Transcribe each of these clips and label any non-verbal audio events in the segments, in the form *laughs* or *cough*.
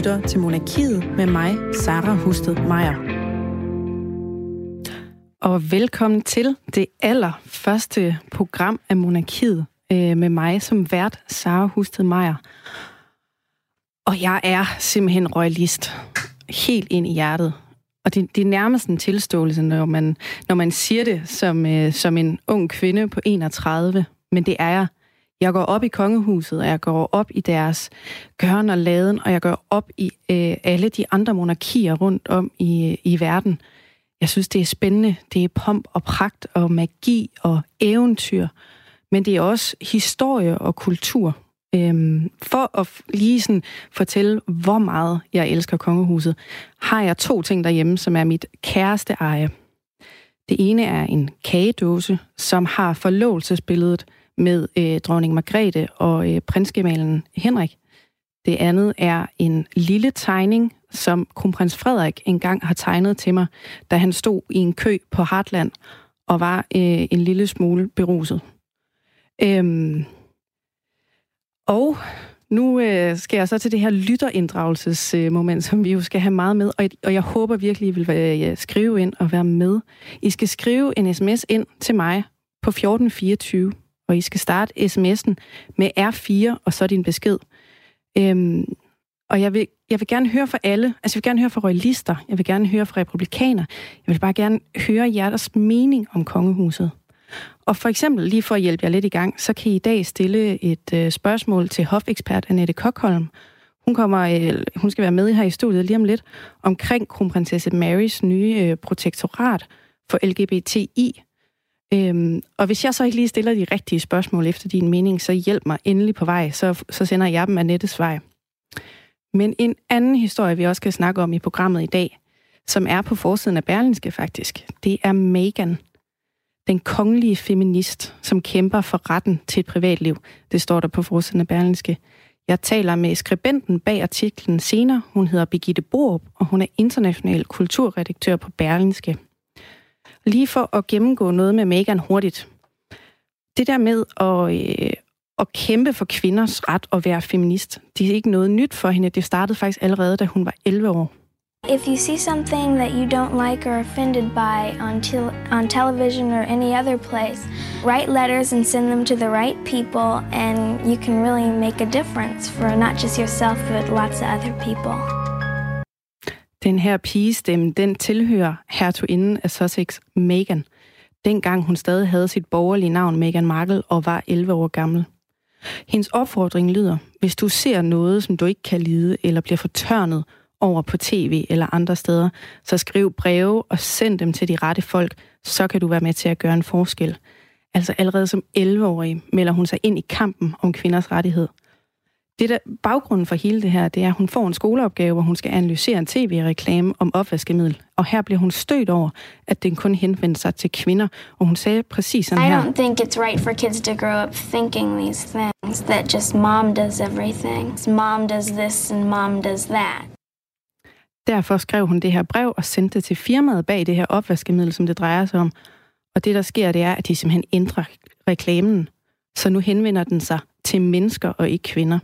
lytter til Monarkiet med mig, Sara Husted Meier. Og velkommen til det allerførste program af Monarkiet øh, med mig som vært, Sara Husted Meier. Og jeg er simpelthen royalist. Helt ind i hjertet. Og det, det er nærmest en tilståelse, når man, når man siger det som, øh, som en ung kvinde på 31. Men det er jeg. Jeg går op i kongehuset, og jeg går op i deres gøren og laden, og jeg går op i øh, alle de andre monarkier rundt om i, i verden. Jeg synes, det er spændende. Det er pomp og pragt og magi og eventyr. Men det er også historie og kultur. Øhm, for at lige sådan fortælle, hvor meget jeg elsker kongehuset, har jeg to ting derhjemme, som er mit kæreste eje. Det ene er en kagedåse, som har forlovelsesbilledet med øh, dronning Margrethe og øh, prinsgemalen Henrik. Det andet er en lille tegning, som kronprins Frederik engang har tegnet til mig, da han stod i en kø på Hartland og var øh, en lille smule beruset. Øhm, og nu øh, skal jeg så til det her lytterinddragelsesmoment, øh, som vi jo skal have meget med, og, og jeg håber virkelig, I vil øh, skrive ind og være med. I skal skrive en sms ind til mig på 1424, og I skal starte sms'en med R4, og så din besked. Øhm, og jeg vil, jeg vil gerne høre fra alle. Altså, jeg vil gerne høre fra royalister. Jeg vil gerne høre fra republikaner. Jeg vil bare gerne høre jeres mening om kongehuset. Og for eksempel, lige for at hjælpe jer lidt i gang, så kan I i dag stille et øh, spørgsmål til hofekspert Annette Kokholm. Hun, kommer, øh, hun skal være med her i studiet lige om lidt, omkring kronprinsesse Marys nye øh, protektorat for LGBTI. Øhm, og hvis jeg så ikke lige stiller de rigtige spørgsmål efter din mening, så hjælp mig endelig på vej, så, så sender jeg dem Annettes vej. Men en anden historie, vi også skal snakke om i programmet i dag, som er på forsiden af Berlinske faktisk, det er Megan, den kongelige feminist, som kæmper for retten til et privatliv. Det står der på forsiden af Berlinske. Jeg taler med skribenten bag artiklen senere. Hun hedder Birgitte Borup, og hun er international kulturredaktør på Berlinske. Lige for at gennemgå noget med Megan hurtigt. Det der med at, øh, at kæmpe for kvinders ret at være feminist, det er ikke noget nyt for hende. Det startede faktisk allerede, da hun var 11 år. If you see something that you don't like or offended by on, te- on television or any other place, write letters and send them to the right people, and you can really make a difference for not just yourself, but lots of other people. Den her pigestemme, den tilhører hertuginden af Sussex, Meghan. Dengang hun stadig havde sit borgerlige navn Meghan Markle og var 11 år gammel. Hendes opfordring lyder, hvis du ser noget, som du ikke kan lide eller bliver fortørnet over på tv eller andre steder, så skriv breve og send dem til de rette folk, så kan du være med til at gøre en forskel. Altså allerede som 11-årig melder hun sig ind i kampen om kvinders rettighed. Det der baggrunden for hele det her, det er, at hun får en skoleopgave, hvor hun skal analysere en tv-reklame om opvaskemiddel. Og her bliver hun stødt over, at den kun henvender sig til kvinder. Og hun sagde præcis sådan her. I don't think it's right for kids to grow up thinking these things, that just mom does everything. Mom does this and mom does that. Derfor skrev hun det her brev og sendte det til firmaet bag det her opvaskemiddel, som det drejer sig om. Og det, der sker, det er, at de simpelthen ændrer reklamen. Så nu henvender den sig til mennesker og ikke kvinder.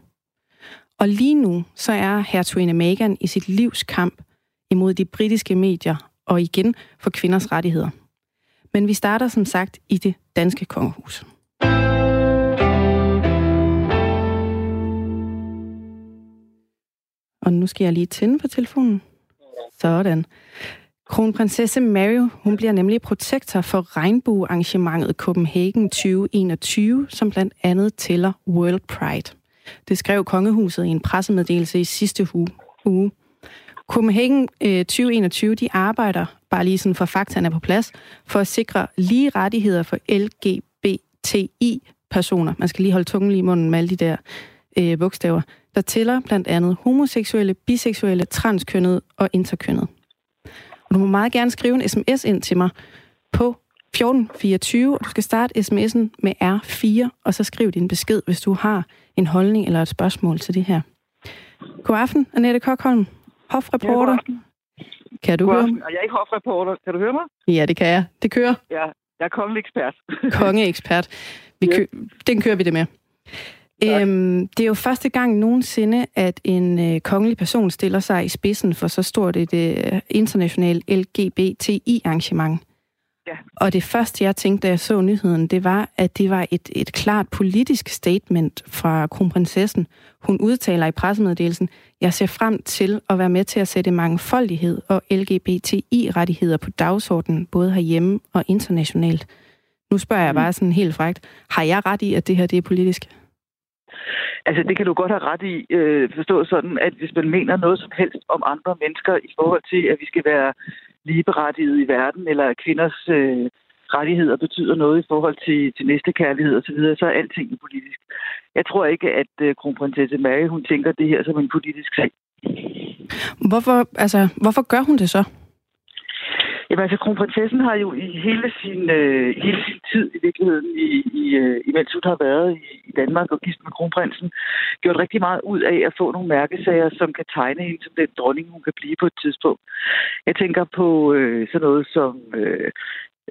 Og lige nu, så er hertuginde Meghan i sit livs kamp imod de britiske medier og igen for kvinders rettigheder. Men vi starter som sagt i det danske kongehus. Og nu skal jeg lige tænde på telefonen. Sådan. Kronprinsesse Mary, hun bliver nemlig protektor for regnbuearrangementet Copenhagen 2021, som blandt andet tæller World Pride. Det skrev kongehuset i en pressemeddelelse i sidste uge. Copenhagen øh, 2021, de arbejder, bare lige sådan for faktaerne på plads, for at sikre lige rettigheder for LGBTI-personer. Man skal lige holde tungen lige i munden med alle de der øh, bogstaver der tæller blandt andet homoseksuelle, biseksuelle, transkønnede og interkønnede. Og du må meget gerne skrive en sms ind til mig på 1424, og du skal starte sms'en med R4, og så skriv din besked, hvis du har en holdning eller et spørgsmål til det her. God aften, Annette Kokholm, hofreporter. Ja, kan du God høre mig? Jeg er ikke hofreporter. Kan du høre mig? Ja, det kan jeg. Det kører. Ja, jeg er kongeekspert. Kongeekspert. Vi kø- Den kører vi det med. Øhm, det er jo første gang nogensinde, at en øh, kongelig person stiller sig i spidsen for så stort et øh, internationalt LGBTI-arrangement. Og det første, jeg tænkte, da jeg så nyheden, det var, at det var et, et klart politisk statement fra kronprinsessen. Hun udtaler i pressemeddelelsen, jeg ser frem til at være med til at sætte mangfoldighed og LGBTI-rettigheder på dagsordenen, både herhjemme og internationalt. Nu spørger jeg mm. bare sådan helt frægt, har jeg ret i, at det her det er politisk? Altså, det kan du godt have ret i, øh, forstå sådan, at hvis man mener noget som helst om andre mennesker i forhold til, at vi skal være ligeberettiget i verden, eller at kvinders øh, rettigheder betyder noget i forhold til, til næste kærlighed osv., så, så er alting politisk. Jeg tror ikke, at øh, kronprinsesse Mary, hun tænker det her som en politisk sag. Hvorfor, altså, hvorfor gør hun det så? Jamen altså, kronprinsessen har jo i hele sin, øh, hele sin tid i virkeligheden, i, i, øh, imens hun har været i, i Danmark og gift med kronprinsen, gjort rigtig meget ud af at få nogle mærkesager, som kan tegne hende som den dronning, hun kan blive på et tidspunkt. Jeg tænker på øh, sådan noget som øh,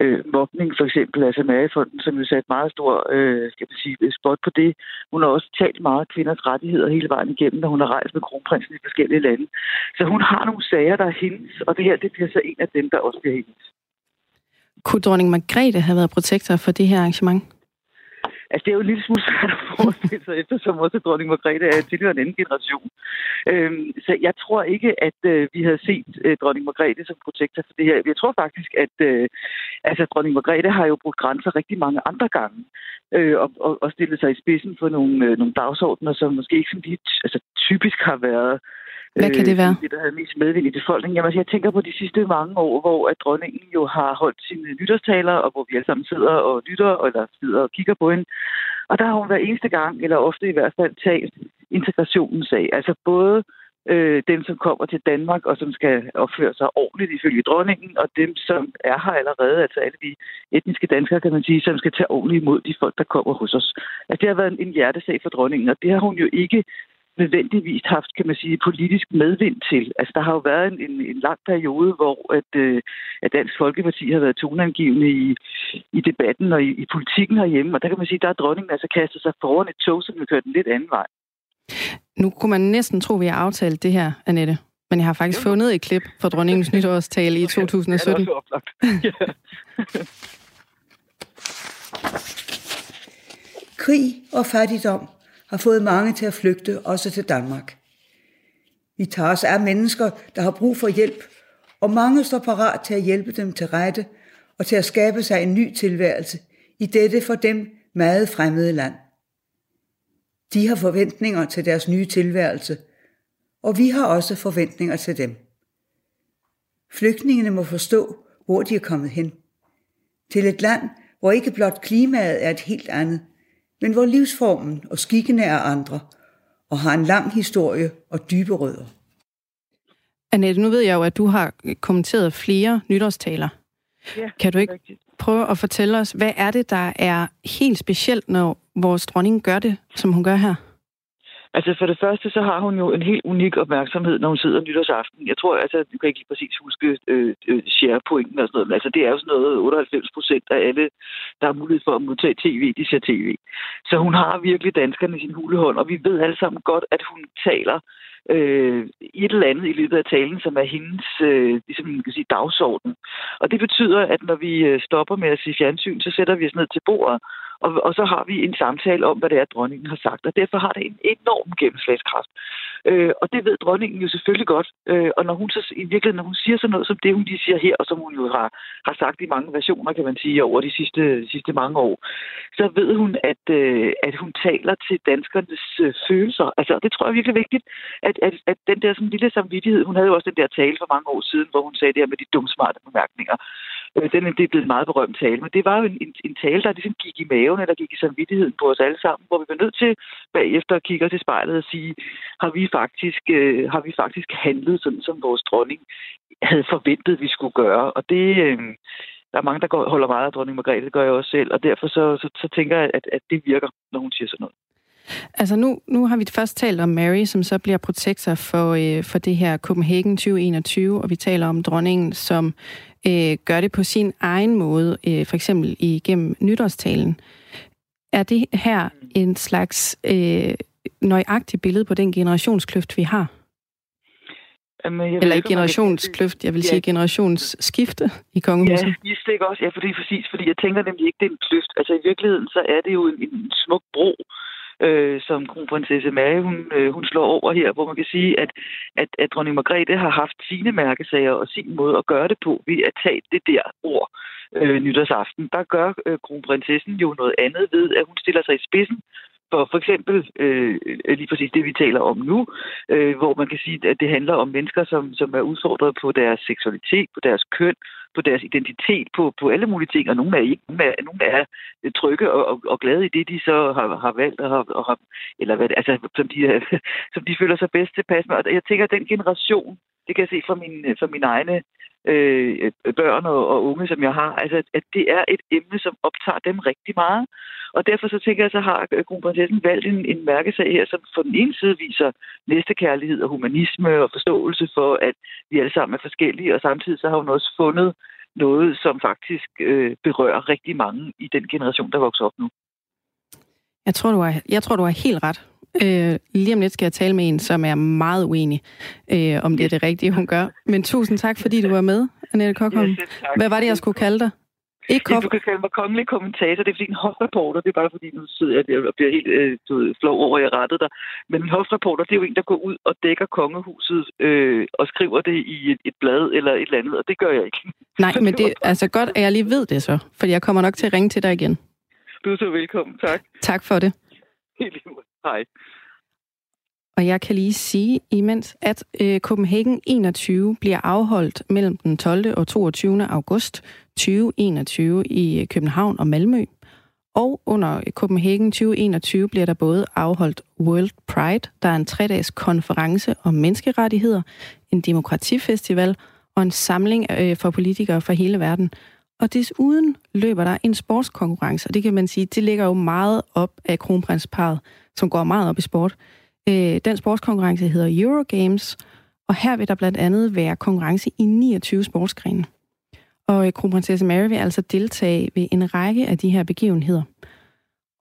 øh, mobning for eksempel, altså Marefonden, som jo satte meget stor øh, skal man sige, spot på det. Hun har også talt meget af kvinders rettigheder hele vejen igennem, når hun har rejst med kronprinsen i forskellige lande. Så hun har nogle sager, der er hendes, og det her det bliver så en af dem, der også bliver hendes. Kunne dronning Margrethe have været protektor for det her arrangement? Altså, det er jo en lille smule svært at forestille sig, eftersom også dronning Margrethe er tilhører en anden generation. Øhm, så jeg tror ikke, at øh, vi havde set øh, dronning Margrethe som protektor for det her. Jeg tror faktisk, at øh, altså, dronning Margrethe har jo brugt grænser rigtig mange andre gange, øh, og, og, og stillet sig i spidsen for nogle, øh, nogle dagsordner, som måske ikke sådan lige altså, typisk har været hvad kan det være? Øh, det, der havde mest medvind i befolkningen. Jamen, altså, jeg tænker på de sidste mange år, hvor at dronningen jo har holdt sine nytårstaler, og hvor vi alle sammen sidder og lytter, eller sidder og kigger på hende. Og der har hun hver eneste gang, eller ofte i hvert fald, talt integrationens sag. Altså både øh, dem, som kommer til Danmark og som skal opføre sig ordentligt ifølge dronningen, og dem, som er her allerede, altså alle de etniske danskere, kan man sige, som skal tage ordentligt imod de folk, der kommer hos os. Altså, det har været en hjertesag for dronningen, og det har hun jo ikke nødvendigvis haft, kan man sige, politisk medvind til. Altså, der har jo været en, en, en lang periode, hvor at, øh, at Dansk Folkeparti har været toneangivende i, i debatten og i, i politikken herhjemme, og der kan man sige, der er dronningen altså kastet sig foran et tog, som vil køre den lidt anden vej. Nu kunne man næsten tro, at vi har aftalt det her, Annette. Men jeg har faktisk jo. fundet et klip fra dronningens *laughs* nytårstale i 2017. Ja, det er oplagt. *laughs* Krig og fattigdom har fået mange til at flygte, også til Danmark. Vi tager er mennesker, der har brug for hjælp, og mange står parat til at hjælpe dem til rette og til at skabe sig en ny tilværelse i dette for dem meget fremmede land. De har forventninger til deres nye tilværelse, og vi har også forventninger til dem. Flygtningene må forstå, hvor de er kommet hen. Til et land, hvor ikke blot klimaet er et helt andet, men hvor livsformen og skikkene er andre, og har en lang historie og dybe rødder. Annette, nu ved jeg jo, at du har kommenteret flere nytårstaler. Ja, kan du ikke prøve at fortælle os, hvad er det, der er helt specielt, når vores dronning gør det, som hun gør her? Altså for det første, så har hun jo en helt unik opmærksomhed, når hun sidder nytårsaften. Jeg tror, altså, du kan ikke lige præcis huske øh, øh, share-pointen og sådan noget, men altså det er jo sådan noget 98 procent af alle, der har mulighed for at modtage tv, de ser tv. Så hun har virkelig danskerne i sin hulehånd, og vi ved alle sammen godt, at hun taler øh, et eller andet i løbet af talen, som er hendes øh, ligesom, man kan sige, dagsorden. Og det betyder, at når vi øh, stopper med at sige fjernsyn, så sætter vi os ned til bordet, og, og så har vi en samtale om, hvad det er, dronningen har sagt. Og derfor har det en enorm gennemslagskraft. Øh, og det ved dronningen jo selvfølgelig godt. Øh, og når hun så i virkeligheden, når hun siger sådan noget som det, hun lige siger her, og som hun jo har, har sagt i mange versioner, kan man sige, over de sidste, sidste mange år, så ved hun, at, øh, at hun taler til danskernes øh, følelser. Altså, det tror jeg er virkelig vigtigt, at, at, at den der sådan lille samvittighed, hun havde jo også den der tale for mange år siden, hvor hun sagde det her med de dumsmarte bemærkninger. Øh, den det er blevet en meget berømt tale, men det var jo en, en, en tale, der ligesom gik i maven, eller gik i samvittigheden på os alle sammen, hvor vi var nødt til bagefter at kigge til spejlet og sige, har vi faktisk, øh, har vi faktisk handlet sådan, som vores dronning havde forventet, vi skulle gøre. Og det, øh, der er mange, der går, holder meget af dronning Margrethe, det gør jeg også selv, og derfor så, så, så tænker jeg, at, at det virker, når hun siger sådan noget. Altså nu, nu har vi først talt om Mary, som så bliver protektor for, øh, for det her Copenhagen 2021, og vi taler om dronningen, som øh, gør det på sin egen måde, øh, for eksempel igennem nytårstalen. Er det her en slags øh, nøjagtigt billede på den generationskløft, vi har? Jamen, jeg Eller ikke generationskløft, jeg vil ja. sige generationsskifte i kongehuset. Ja, skifte ikke også? Ja, fordi præcis, fordi jeg tænker nemlig ikke, det er en kløft. Altså i virkeligheden, så er det jo en, en smuk bro, øh, Øh, som kronprinsesse Mary, hun, øh, hun slår over her, hvor man kan sige, at, at, at dronning Margrethe har haft sine mærkesager og sin måde at gøre det på ved at tage det der ord øh, nytårsaften. Der gør øh, kronprinsessen jo noget andet ved, at hun stiller sig i spidsen for for eksempel øh, lige præcis det, vi taler om nu, øh, hvor man kan sige, at det handler om mennesker, som, som er udfordret på deres seksualitet, på deres køn, på deres identitet, på, på alle mulige ting, og nogle er ikke, nogle er, nogle er trygge og, og, og glade i det, de så har, har valgt, og og har, eller hvad, altså, som, de, *laughs* som de føler sig bedst tilpas med. Og jeg tænker, at den generation, det kan jeg se fra, min, fra mine egne øh, børn og, og unge, som jeg har, altså, at det er et emne, som optager dem rigtig meget. Og derfor så tænker jeg, så har kronprinsessen valgt en, en mærkesag her, som på den ene side viser næstekærlighed og humanisme og forståelse for, at vi alle sammen er forskellige, og samtidig så har hun også fundet noget, som faktisk øh, berører rigtig mange i den generation, der vokser op nu. Jeg tror, du er, jeg tror, du er helt ret. Øh, lige om lidt skal jeg tale med en, som er meget uenig, øh, om det er det rigtige, hun gør. Men tusind tak, fordi du var med, Annette Kokholm. Ja, Hvad var det, jeg skulle kalde dig? Ikke ja, du kan kalde mig kongelig kommentator. Det er fordi en hofreporter, det er bare fordi, nu sidder jeg og bliver helt øh, du ved, flov over, at jeg rettede dig. Men en hofreporter, det er jo en, der går ud og dækker kongehuset øh, og skriver det i et, et blad eller et eller andet, og det gør jeg ikke. Nej, men det er altså godt, at jeg lige ved det så, for jeg kommer nok til at ringe til dig igen. Du er så velkommen, tak. Tak for det. Helt Hej. Og jeg kan lige sige imens, at øh, Copenhagen 21 bliver afholdt mellem den 12. og 22. august 2021 i øh, København og Malmø. Og under Copenhagen 2021 bliver der både afholdt World Pride, der er en tre-dages konference om menneskerettigheder, en demokratifestival og en samling øh, for politikere fra hele verden. Og desuden løber der en sportskonkurrence, og det kan man sige, det ligger jo meget op af kronprinsparet, som går meget op i sport. Øh, den sportskonkurrence hedder Eurogames, og her vil der blandt andet være konkurrence i 29 sportsgrene. Og øh, kronprinsesse Mary vil altså deltage ved en række af de her begivenheder.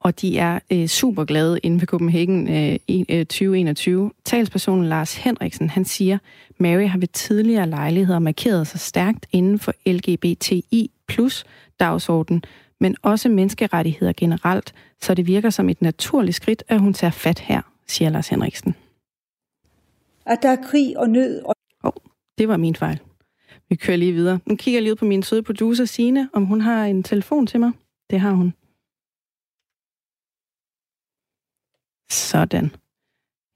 Og de er øh, super glade inde ved Copenhagen øh, 2021. Øh, Talspersonen Lars Henriksen, han siger, Mary har ved tidligere lejligheder markeret sig stærkt inden for LGBTI plus dagsordenen, men også menneskerettigheder generelt, så det virker som et naturligt skridt, at hun tager fat her, siger Lars Henriksen. At der er krig og nød. Og... Oh, det var min fejl. Vi kører lige videre. Nu kigger jeg lige ud på min søde producer, Sine, om hun har en telefon til mig. Det har hun. Sådan.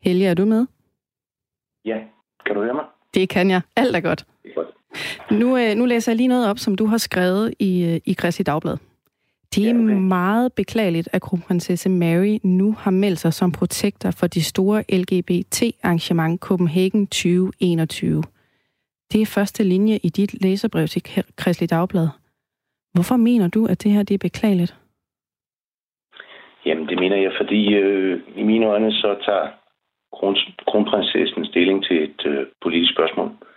Helge, er du med? Ja, kan du høre mig? Det kan jeg. Alt er godt. Det er godt. Nu, øh, nu læser jeg lige noget op, som du har skrevet i, øh, i Christi Dagblad. Det er ja, okay. meget beklageligt, at kronprinsesse Mary nu har meldt sig som protektor for de store LGBT-arrangement Copenhagen 2021. Det er første linje i dit læserbrev til Christi Dagblad. Hvorfor mener du, at det her det er beklageligt? Jamen, det mener jeg, fordi øh, i mine øjne så tager kron, kronprinsessen stilling til et øh, politisk spørgsmål. Øh,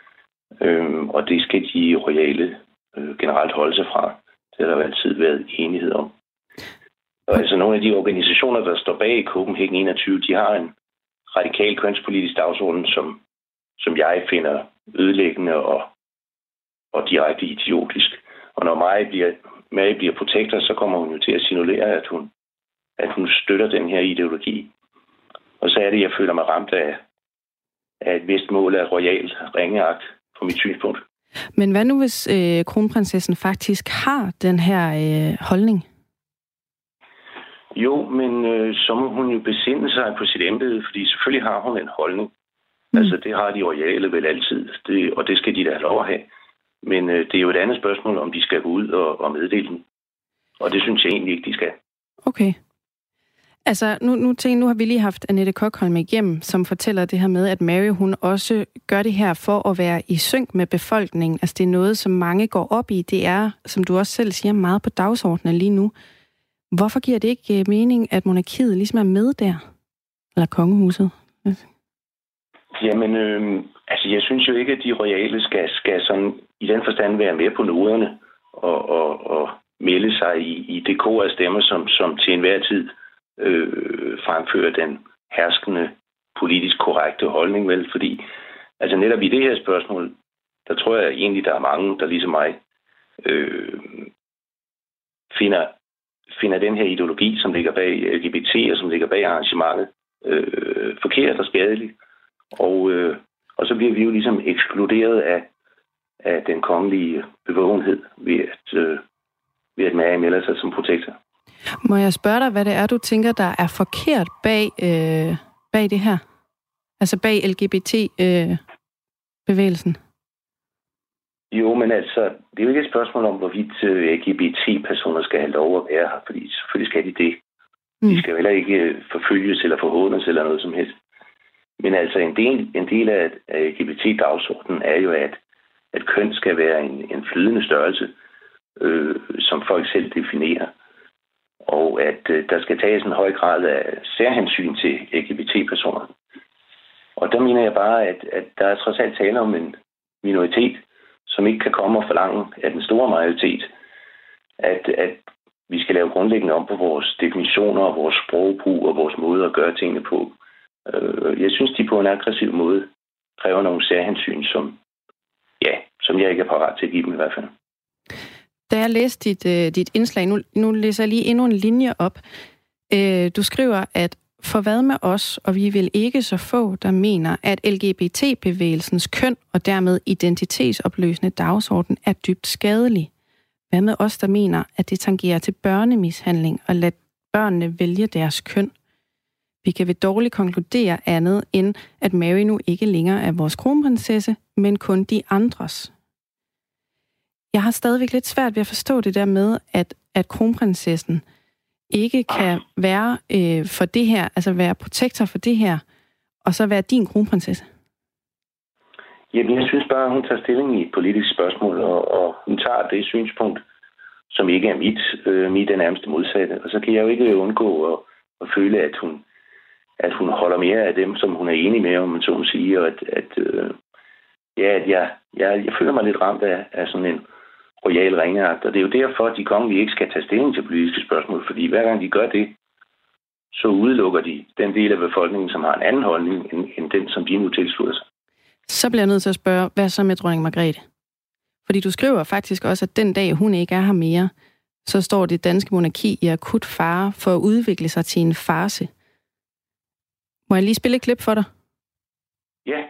Øhm, og det skal de royale øh, generelt holde sig fra. Det har der altid været enighed om. Og altså nogle af de organisationer, der står bag Copenhagen 21, de har en radikal kønspolitisk dagsorden, som, som jeg finder ødelæggende og, og direkte idiotisk. Og når Maja bliver, Maja bliver protektor, så kommer hun jo til at signalere, at hun, at hun støtter den her ideologi. Og så er det, jeg føler mig ramt af, af et vist mål af royal ringeagt på mit synspunkt. Men hvad nu, hvis øh, kronprinsessen faktisk har den her øh, holdning? Jo, men øh, så må hun jo besinde sig på sit embede, fordi selvfølgelig har hun en holdning. Mm. Altså, det har de royale vel altid, det, og det skal de da have lov at have. Men øh, det er jo et andet spørgsmål, om de skal gå ud og, og meddele den. Og det synes jeg egentlig ikke, de skal. Okay. Altså, nu, nu, tænker, nu har vi lige haft Annette Kokholm igennem, som fortæller det her med, at Mary hun også gør det her for at være i synk med befolkningen. Altså, det er noget, som mange går op i. Det er, som du også selv siger, meget på dagsordenen lige nu. Hvorfor giver det ikke øh, mening, at monarkiet ligesom er med der? Eller kongehuset? Jamen, øh, altså, jeg synes jo ikke, at de royale skal, skal sådan, i den forstand være med på noderne og, og, og melde sig i, i det kor af stemmer, som, som til enhver tid øh, fremføre den herskende politisk korrekte holdning, vel? Fordi altså netop i det her spørgsmål, der tror jeg egentlig, der er mange, der ligesom mig øh, finder, finder den her ideologi, som ligger bag LGBT og som ligger bag arrangementet, øh, forkert og skadelig. Og, øh, og så bliver vi jo ligesom ekskluderet af, af den kongelige bevågenhed ved at, øh, ved at Mary melder sig som protektor. Må jeg spørge dig, hvad det er, du tænker, der er forkert bag, øh, bag det her? Altså bag LGBT-bevægelsen? Øh, jo, men altså, det er jo ikke et spørgsmål om, hvorvidt øh, LGBT-personer skal have lov at være her, fordi selvfølgelig skal de det. Mm. De skal heller ikke øh, forfølges eller forhåndes eller noget som helst. Men altså, en del, en del af, af LGBT-dagsordenen er jo, at, at køn skal være en, en flydende størrelse, øh, som folk selv definerer. Og at øh, der skal tages en høj grad af særhensyn til LGBT-personer. Og der mener jeg bare, at, at der er trods alt tale om en minoritet, som ikke kan komme og forlange af den store majoritet, at, at vi skal lave grundlæggende om på vores definitioner og vores sprogbrug og vores måde at gøre tingene på. Øh, jeg synes, de på en aggressiv måde kræver nogle særhensyn, som, ja, som jeg ikke er parat til at give dem i hvert fald. Da jeg læste dit, øh, dit indslag, nu, nu læser jeg lige endnu en linje op. Øh, du skriver, at for hvad med os, og vi vil ikke så få, der mener, at LGBT-bevægelsens køn og dermed identitetsopløsende dagsorden er dybt skadelig. Hvad med os, der mener, at det tangerer til børnemishandling og lade børnene vælge deres køn? Vi kan ved dårligt konkludere andet end, at Mary nu ikke længere er vores kronprinsesse, men kun de andres. Jeg har stadigvæk lidt svært ved at forstå det der med, at, at kronprinsessen ikke kan være øh, for det her, altså være protektor for det her, og så være din kronprinsesse? Jamen, jeg synes bare, at hun tager stilling i et politisk spørgsmål, og, og hun tager det synspunkt, som ikke er mit. Øh, mit er nærmest modsatte. Og så kan jeg jo ikke undgå at, at føle, at hun, at hun holder mere af dem, som hun er enig med, om man så må sige, og at, at, øh, ja, at jeg, jeg, jeg føler mig lidt ramt af, af sådan en royal ringeagt. Og det er jo derfor, at de kongelige ikke skal tage stilling til politiske spørgsmål, fordi hver gang de gør det, så udelukker de den del af befolkningen, som har en anden holdning, end, end den, som de nu tilslutter sig. Så bliver jeg nødt til at spørge, hvad så med dronning Margrethe? Fordi du skriver faktisk også, at den dag, hun ikke er her mere, så står det danske monarki i akut fare for at udvikle sig til en farse. Må jeg lige spille et klip for dig? Ja.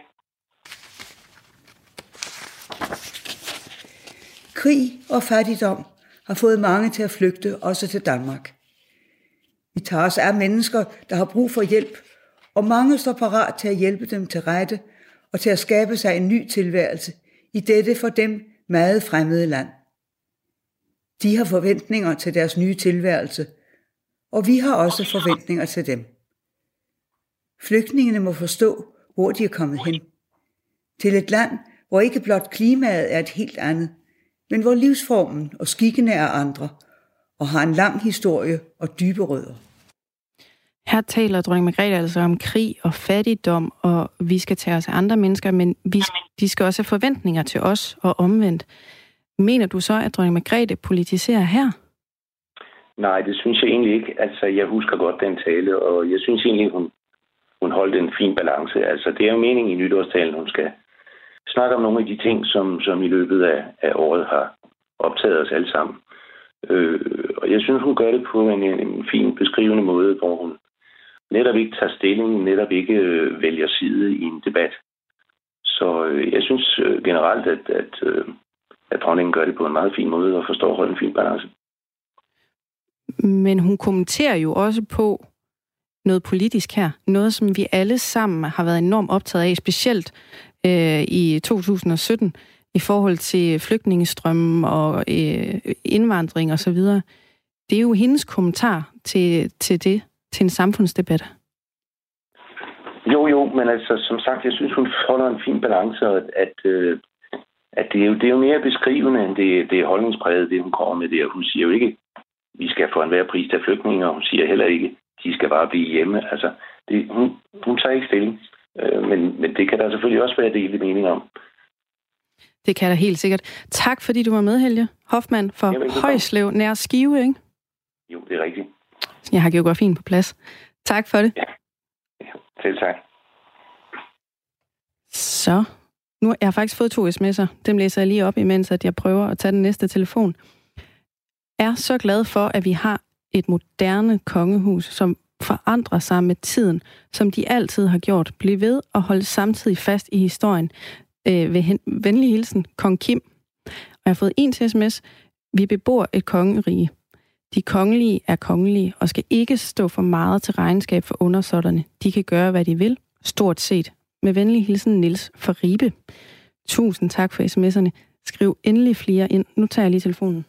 Krig og fattigdom har fået mange til at flygte, også til Danmark. Vi tager os af mennesker, der har brug for hjælp, og mange står parat til at hjælpe dem til rette og til at skabe sig en ny tilværelse i dette for dem meget fremmede land. De har forventninger til deres nye tilværelse, og vi har også forventninger til dem. Flygtningene må forstå, hvor de er kommet hen. Til et land, hvor ikke blot klimaet er et helt andet, men hvor livsformen og skikkene er andre, og har en lang historie og dybe rødder. Her taler dronning Margrethe altså om krig og fattigdom, og vi skal tage os af andre mennesker, men vi, de skal også have forventninger til os og omvendt. Mener du så, at dronning Margrethe politiserer her? Nej, det synes jeg egentlig ikke. Altså, jeg husker godt den tale, og jeg synes egentlig, hun, hun holdt en fin balance. Altså, det er jo meningen i nytårstalen, hun skal snakke om nogle af de ting, som, som i løbet af, af året har optaget os alle sammen. Øh, og jeg synes, hun gør det på en, en fin beskrivende måde, hvor hun netop ikke tager stilling, netop ikke øh, vælger side i en debat. Så øh, jeg synes øh, generelt, at, at, øh, at dronningen gør det på en meget fin måde og forstår at holde en fin balance. Men hun kommenterer jo også på noget politisk her. Noget, som vi alle sammen har været enormt optaget af, specielt øh, i 2017 i forhold til flygtningestrømmen og øh, indvandring osv. Det er jo hendes kommentar til, til det, til en samfundsdebat. Jo, jo, men altså, som sagt, jeg synes, hun holder en fin balance, og at, at, øh, at det, er jo, det er jo mere beskrivende, end det, det er holdningspræget, det hun kommer med der. Hun siger jo ikke, vi skal få enhver pris til flygtninge, og hun siger heller ikke, de skal bare blive hjemme. Altså, det, hun, hun tager ikke stilling. Øh, men, men det kan der selvfølgelig også være delt mening om. Det kan jeg da helt sikkert. Tak fordi du var med, Helge Hoffmann fra Højslev nær Skive, ikke? Jo, det er rigtigt. Jeg har geografien på plads. Tak for det. Ja, ja selv tak. Så, nu jeg har faktisk fået to sms'er. Dem læser jeg lige op, imens at jeg prøver at tage den næste telefon. Er så glad for, at vi har et moderne kongehus, som forandrer sig med tiden, som de altid har gjort. Bliv ved og holde samtidig fast i historien. Øh, ved hen, venlig hilsen, Kong Kim. Og jeg har fået en til sms. Vi bebor et kongerige. De kongelige er kongelige og skal ikke stå for meget til regnskab for undersåtterne. De kan gøre, hvad de vil, stort set. Med venlig hilsen, Nils for Ribe. Tusind tak for sms'erne. Skriv endelig flere ind. Nu tager jeg lige telefonen.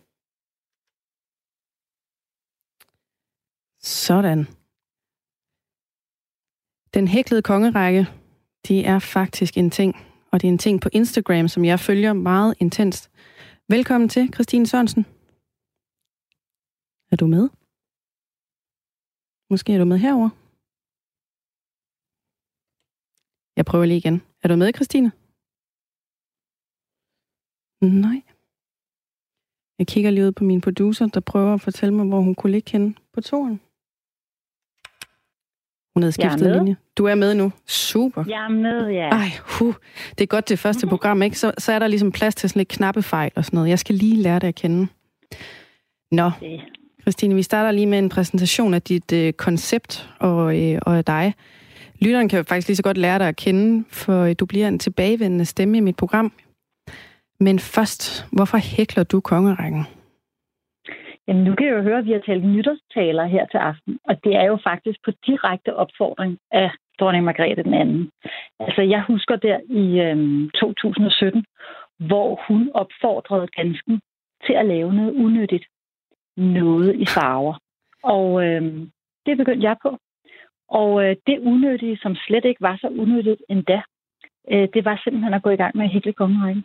Sådan. Den hæklede kongerække, det er faktisk en ting, og det er en ting på Instagram, som jeg følger meget intenst. Velkommen til, Christine Sørensen. Er du med? Måske er du med herover. Jeg prøver lige igen. Er du med, Christine? Nej. Jeg kigger lige ud på min producer, der prøver at fortælle mig, hvor hun kunne ligge henne på toren. Hun havde skiftet linje. Du er med nu. Super. Jeg er med, ja. Ej, hu. Det er godt det første program, ikke? Så, så er der ligesom plads til sådan lidt knappefejl og sådan noget. Jeg skal lige lære det at kende. Nå, Christine, vi starter lige med en præsentation af dit øh, koncept og, øh, og dig. Lytteren kan faktisk lige så godt lære dig at kende, for øh, du bliver en tilbagevendende stemme i mit program. Men først, hvorfor hækler du kongerækken? Jamen, nu kan jeg jo høre, at vi har talt nytårstaler her til aften, og det er jo faktisk på direkte opfordring af dronning Margrethe den anden. Altså, jeg husker der i øhm, 2017, hvor hun opfordrede dansken til at lave noget unødigt. Noget i farver. Og øhm, det begyndte jeg på. Og øh, det unødige, som slet ikke var så unødigt endda, øh, det var simpelthen at gå i gang med at hækle kongerækken.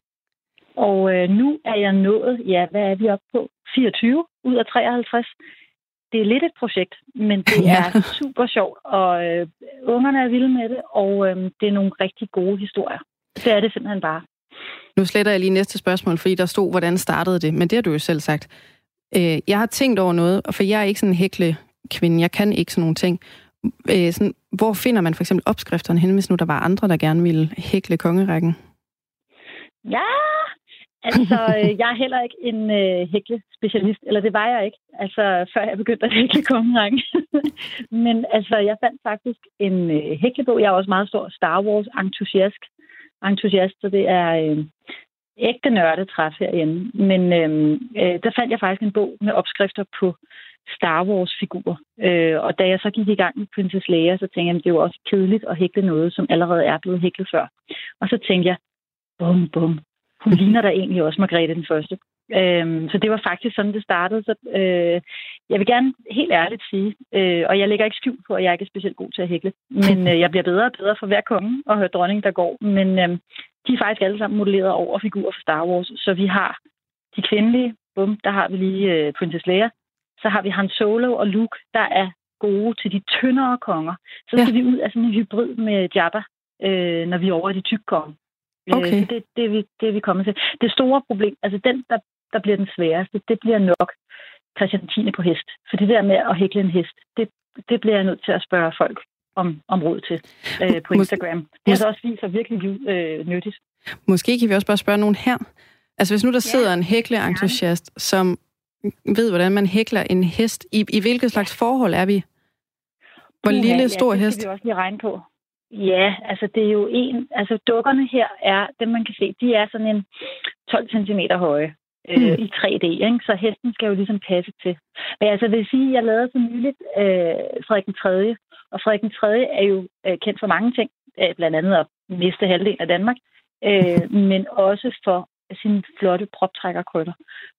Og øh, nu er jeg nået, ja, hvad er vi oppe på? 24 ud af 53. Det er lidt et projekt, men det ja. er super sjovt, og øh, ungerne er vilde med det, og øh, det er nogle rigtig gode historier. Det er det simpelthen bare. Nu sletter jeg lige næste spørgsmål, fordi der stod, hvordan startede det, men det har du jo selv sagt. Øh, jeg har tænkt over noget, for jeg er ikke sådan en hækle kvinde, jeg kan ikke sådan nogle ting. Øh, sådan, hvor finder man for eksempel opskrifterne hen, hvis nu der var andre, der gerne ville hækle kongerækken? Ja, Altså, *laughs* øh, jeg er heller ikke en øh, hækle-specialist, eller det var jeg ikke, altså før jeg begyndte at hækle kongerækken. *laughs* Men altså, jeg fandt faktisk en øh, hæklebog. Jeg er også meget stor Star Wars-entusiast, entusiast, så det er øh, ægte nørdetræf herinde. Men øh, øh, der fandt jeg faktisk en bog med opskrifter på Star Wars-figurer. Øh, og da jeg så gik i gang med Princess Leia, så tænkte jeg, at det var også kedeligt at hækle noget, som allerede er blevet hæklet før. Og så tænkte jeg, bum, bum, hun ligner da egentlig også Margrethe den Første. Øhm, så det var faktisk sådan, det startede. Så, øh, jeg vil gerne helt ærligt sige, øh, og jeg lægger ikke skjul på, at jeg ikke er specielt god til at hækle, men øh, jeg bliver bedre og bedre for hver konge og høre dronning, der går. Men øh, de er faktisk alle sammen modelleret over figurer fra Star Wars. Så vi har de kvindelige, bum, der har vi lige øh, Princess Leia. Så har vi Han Solo og Luke, der er gode til de tyndere konger. Så skal ja. vi ud af sådan en hybrid med Jabba, øh, når vi er over i de tykke konger. Øh, okay. Så det, det, er vi, det er vi kommet til. Det store problem, altså den, der, der bliver den sværeste, det bliver nok Christian 10. på hest. For det der med at hækle en hest, det, det bliver jeg nødt til at spørge folk om, om råd til øh, på Instagram. Mås- det har så også vist sig virkelig øh, nyttigt. Måske kan vi også bare spørge nogen her. Altså hvis nu der sidder ja. en hækleentusiast, ja. som ved, hvordan man hækler en hest, i, i hvilket slags forhold er vi? Hvor lille, stor ja, hest? det skal vi også lige regne på. Ja, altså det er jo en... Altså dukkerne her er, dem man kan se, de er sådan en 12 cm høje øh, mm. i 3D, ikke? så hesten skal jo ligesom passe til. Men altså vil sige, jeg lavede så nyligt øh, Frederik den 3. Og Frederik den 3. er jo øh, kendt for mange ting, øh, blandt andet at miste halvdelen af Danmark, øh, *laughs* men også for sine flotte proptrækkerkrøller.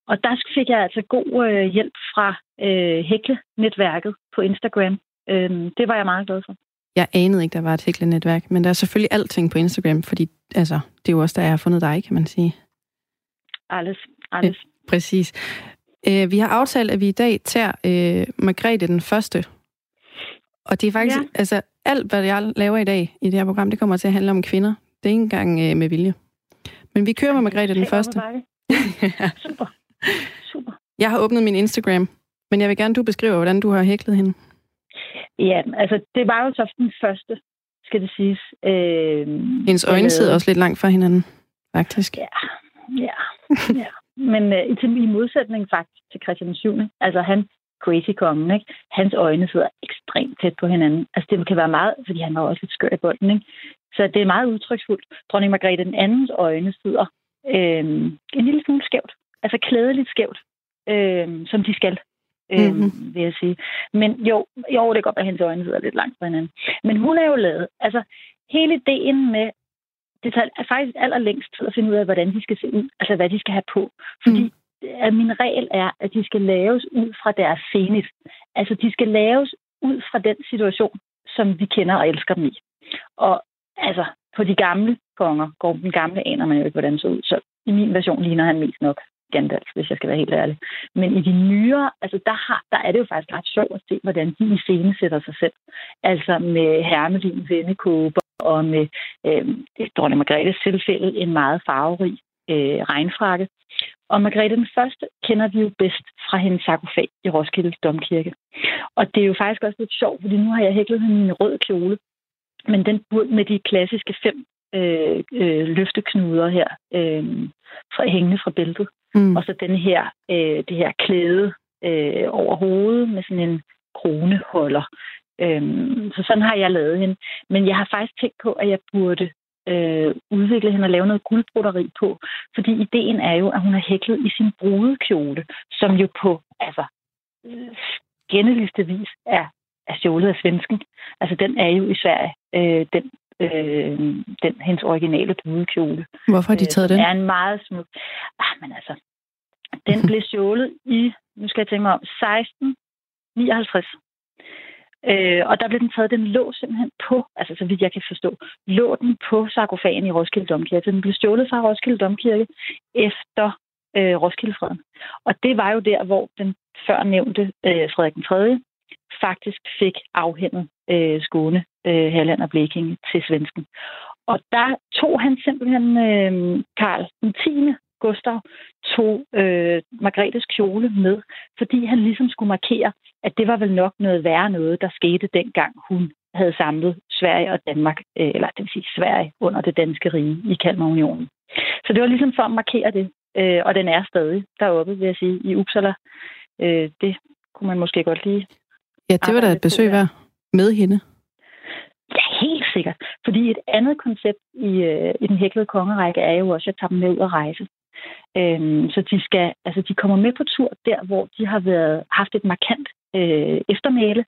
Og der fik jeg altså god øh, hjælp fra øh, Hækle-netværket på Instagram. Øh, det var jeg meget glad for. Jeg anede ikke, der var et hæklenetværk, men der er selvfølgelig alting på Instagram, fordi altså, det er jo også der, jeg har fundet dig, kan man sige. Alles, alles. Ja, præcis. Øh, vi har aftalt, at vi i dag tager øh, Margrethe den første. Og det er faktisk, ja. altså alt, hvad jeg laver i dag i det her program, det kommer til at handle om kvinder. Det er ikke engang øh, med vilje. Men vi kører med Margrethe den første. *laughs* Super. Super. Jeg har åbnet min Instagram, men jeg vil gerne, du beskriver, hvordan du har hæklet hende. Ja, altså det var jo så den første, skal det siges. Øh, Hendes øjne sidder også lidt langt fra hinanden, faktisk. Ja, ja, ja. Men øh, i, i modsætning faktisk til Christian 7. Altså han, crazy kongen, ikke? hans øjne sidder ekstremt tæt på hinanden. Altså det kan være meget, fordi han var også lidt skør i bolden, ikke? Så det er meget udtryksfuldt. Dronning Margrethe den andens øjne sidder øh, en lille smule skævt. Altså klædeligt skævt, øh, som de skal øh, mm-hmm. vil jeg sige. Men jo, jo, det kan godt være, at hendes øjne sidder lidt langt fra hinanden. Men hun er jo lavet, altså hele ideen med, det tager faktisk allerlængst tid at finde ud af, hvordan de skal se ud, altså hvad de skal have på. Fordi mm. at min regel er, at de skal laves ud fra deres senit. Altså de skal laves ud fra den situation, som vi kender og elsker dem i. Og altså, på de gamle konger, går den gamle aner man jo ikke, hvordan så ud. Så i min version ligner han mest nok Gandalf, hvis jeg skal være helt ærlig. Men i de nyere, altså der, har, der er det jo faktisk ret sjovt at se, hvordan de i scene sætter sig selv. Altså med Hermelin vendekåber og med øh, dronning Margrethes tilfælde en meget farverig øh, regnfrakke. Og Margrethe den første kender vi jo bedst fra hendes sarkofag i Roskilde Domkirke. Og det er jo faktisk også lidt sjovt, fordi nu har jeg hæklet hende i en rød kjole, men den med de klassiske fem øh, øh, løfteknuder her, øh, fra, hængende fra bæltet. Mm. Og så den her, øh, det her klæde øh, over hovedet med sådan en kroneholder. Øhm, så sådan har jeg lavet hende. Men jeg har faktisk tænkt på, at jeg burde øh, udvikle hende og lave noget guldbroderi på. Fordi ideen er jo, at hun har hæklet i sin brudekjole, som jo på altså, øh, genneligste vis er, er stjålet af svensken. Altså den er jo i Sverige, øh, den øh, den, hendes originale brudekjole. Hvorfor har de taget øh, den? er en meget smuk... Ah, men altså, den blev *laughs* stjålet i, nu skal jeg tænke mig om, 1659. Øh, og der blev den taget, den lå simpelthen på, altså så vidt jeg kan forstå, lå den på sarkofagen i Roskilde Domkirke. Den blev stjålet fra Roskilde Domkirke efter øh, Roskildefreden. Og det var jo der, hvor den før nævnte øh, Frederik den 3 faktisk fik afhændet øh, Skåne, øh, Halland og Blekinge til svensken. Og der tog han simpelthen øh, Karl den 10. Gustav tog øh, Margrethes kjole med, fordi han ligesom skulle markere, at det var vel nok noget værre noget, der skete dengang hun havde samlet Sverige og Danmark, øh, eller det vil sige Sverige under det danske rige i Kalmarunionen. Så det var ligesom for at markere det, øh, og den er stadig deroppe, vil jeg sige, i Uppsala. Øh, det kunne man måske godt lige Ja, det var da et besøg værd med hende. Ja, helt sikkert. Fordi et andet koncept i, øh, i den hæklede kongerække er jo også at tage dem med ud at rejse. Øhm, så de, skal, altså de kommer med på tur der, hvor de har været, haft et markant øh, eftermæle.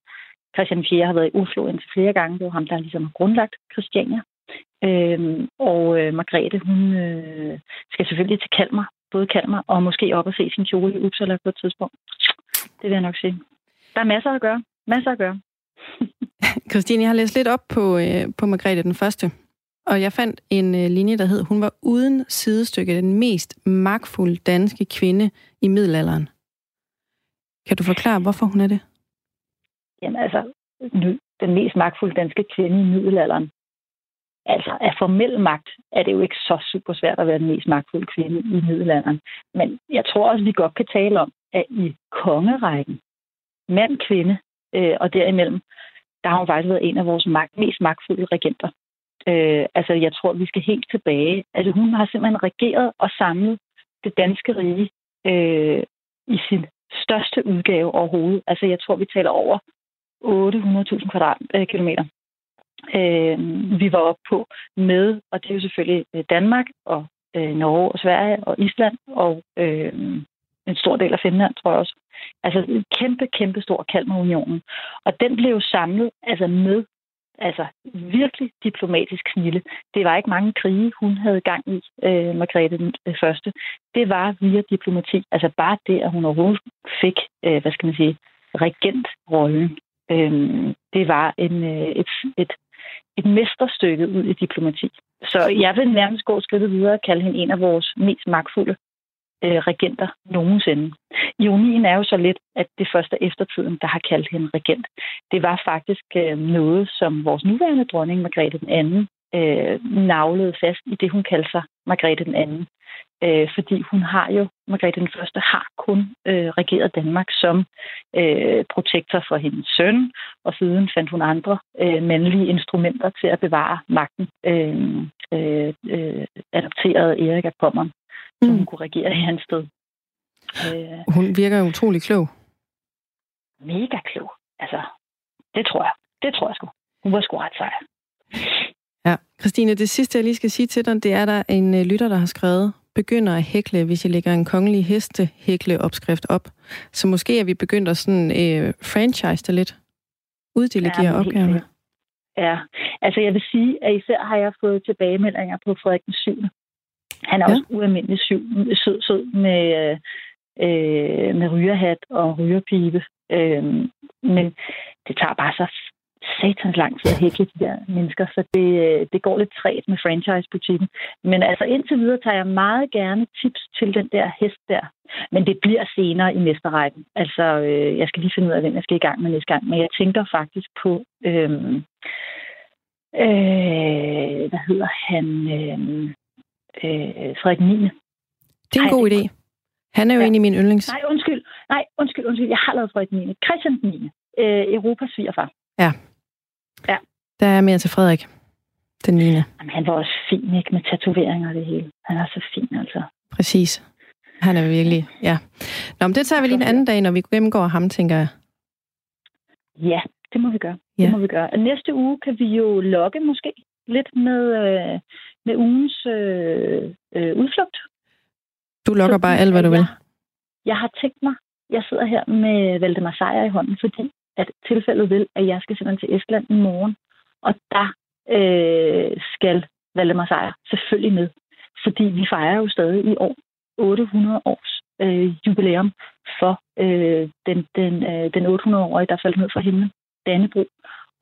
Christian 4 har været i Oslo indtil flere gange. Det var ham, der ligesom har grundlagt Christiania. Øhm, og øh, Margrethe, hun øh, skal selvfølgelig til Kalmar, både Kalmar og måske op og se sin kjole i Uppsala på et tidspunkt. Det vil jeg nok sige. Der er masser at gøre. Masser at gøre. *laughs* Christine, jeg har læst lidt op på, øh, på Margrethe den Første, og jeg fandt en øh, linje, der hed, hun var uden sidestykke den mest magtfulde danske kvinde i middelalderen. Kan du forklare, hvorfor hun er det? Jamen altså, den mest magtfulde danske kvinde i middelalderen. Altså, af formel magt er det jo ikke så super svært at være den mest magtfulde kvinde i middelalderen. Men jeg tror også, vi godt kan tale om, at i kongerækken, mand, kvinde, øh, og derimellem, der har hun faktisk været en af vores magt, mest magtfulde regenter. Øh, altså, jeg tror, vi skal helt tilbage. Altså, hun har simpelthen regeret og samlet det danske rige øh, i sin største udgave overhovedet. Altså, jeg tror, vi taler over 800.000 kvadratkilometer. Øh, øh, vi var oppe på med, og det er jo selvfølgelig øh, Danmark og øh, Norge og Sverige og Island og øh, en stor del af Finland, tror jeg også. Altså en kæmpe, kæmpe stor Kalmarunionen. Og den blev samlet altså med altså virkelig diplomatisk snille. Det var ikke mange krige, hun havde gang i, øh, Margrethe den øh, første. Det var via diplomati. Altså bare det, at hun overhovedet fik, øh, hvad skal man sige, regentrollen. Øh, det var en, øh, et, et, et mesterstykke ud i diplomati. Så jeg vil nærmest gå skridtet videre og kalde hende en af vores mest magtfulde øh, regenter nogensinde. Ironien er jo så lidt, at det første eftertiden, der har kaldt hende regent, det var faktisk øh, noget, som vores nuværende dronning, Margrethe den anden, øh, navlede fast i det, hun kalder sig Margrethe den anden. Øh, fordi hun har jo, Margrethe den første, har kun øh, regeret Danmark som øh, protektor for hendes søn, og siden fandt hun andre øh, mandlige instrumenter til at bevare magten. Øh, øh, øh, adopterede Erik af Pommern, mm. som hun kunne regere i hans sted. Øh, hun virker utrolig klog. Mega klog. Altså, det tror jeg. Det tror jeg sgu. Hun var sgu ret sej. Ja, Christine, det sidste, jeg lige skal sige til dig, det er, der en øh, lytter, der har skrevet, begynder at hækle, hvis jeg lægger en kongelig heste hækle opskrift op. Så måske er vi begyndt at sådan øh, franchise det lidt. Uddelegere ja, opgaverne. Ja, altså jeg vil sige, at især har jeg fået tilbagemeldinger på Frederik den 7. Han er ja. også ualmindelig syv, sød, sød med, øh, med rygerhat og rygerpibe. Øh, men det tager bare så satans lang tid at hækle de der mennesker, så det, øh, det går lidt træt med franchise-butikken. Men altså indtil videre tager jeg meget gerne tips til den der hest der. Men det bliver senere i næste række. Altså, øh, jeg skal lige finde ud af, hvem jeg skal i gang med næste gang. Men jeg tænker faktisk på, øh, øh, hvad hedder han, øh, øh, Frederik 9. Det er en god idé. Han er jo ja. en i min yndlings. Nej, undskyld. Nej, undskyld, undskyld. Jeg har lavet Frederik 9. Christian 9. Øh, Europas svigerfar. Ja. Ja. Der er mere til Frederik. Den 9. Jamen, han var også fin, ikke? Med tatoveringer og det hele. Han er så fin, altså. Præcis. Han er virkelig, ja. Nå, men det tager vi lige en anden dag, når vi gennemgår ham, tænker jeg. Ja, det må vi gøre. Ja. Det må vi gøre. Næste uge kan vi jo logge måske lidt med, øh, med ugens øh, øh, udflugt. Du logger bare alt, hvad du vil. Jeg, jeg har tænkt mig, jeg sidder her med Valdemar Sejr i hånden, fordi at tilfældet vil, at jeg skal simpelthen til Estland i morgen. Og der øh, skal Valdemar Sejr selvfølgelig med. Fordi vi fejrer jo stadig i år 800 års øh, jubilæum for øh, den, den, øh, den 800-årige, der faldt ned fra himlen, Dannebro.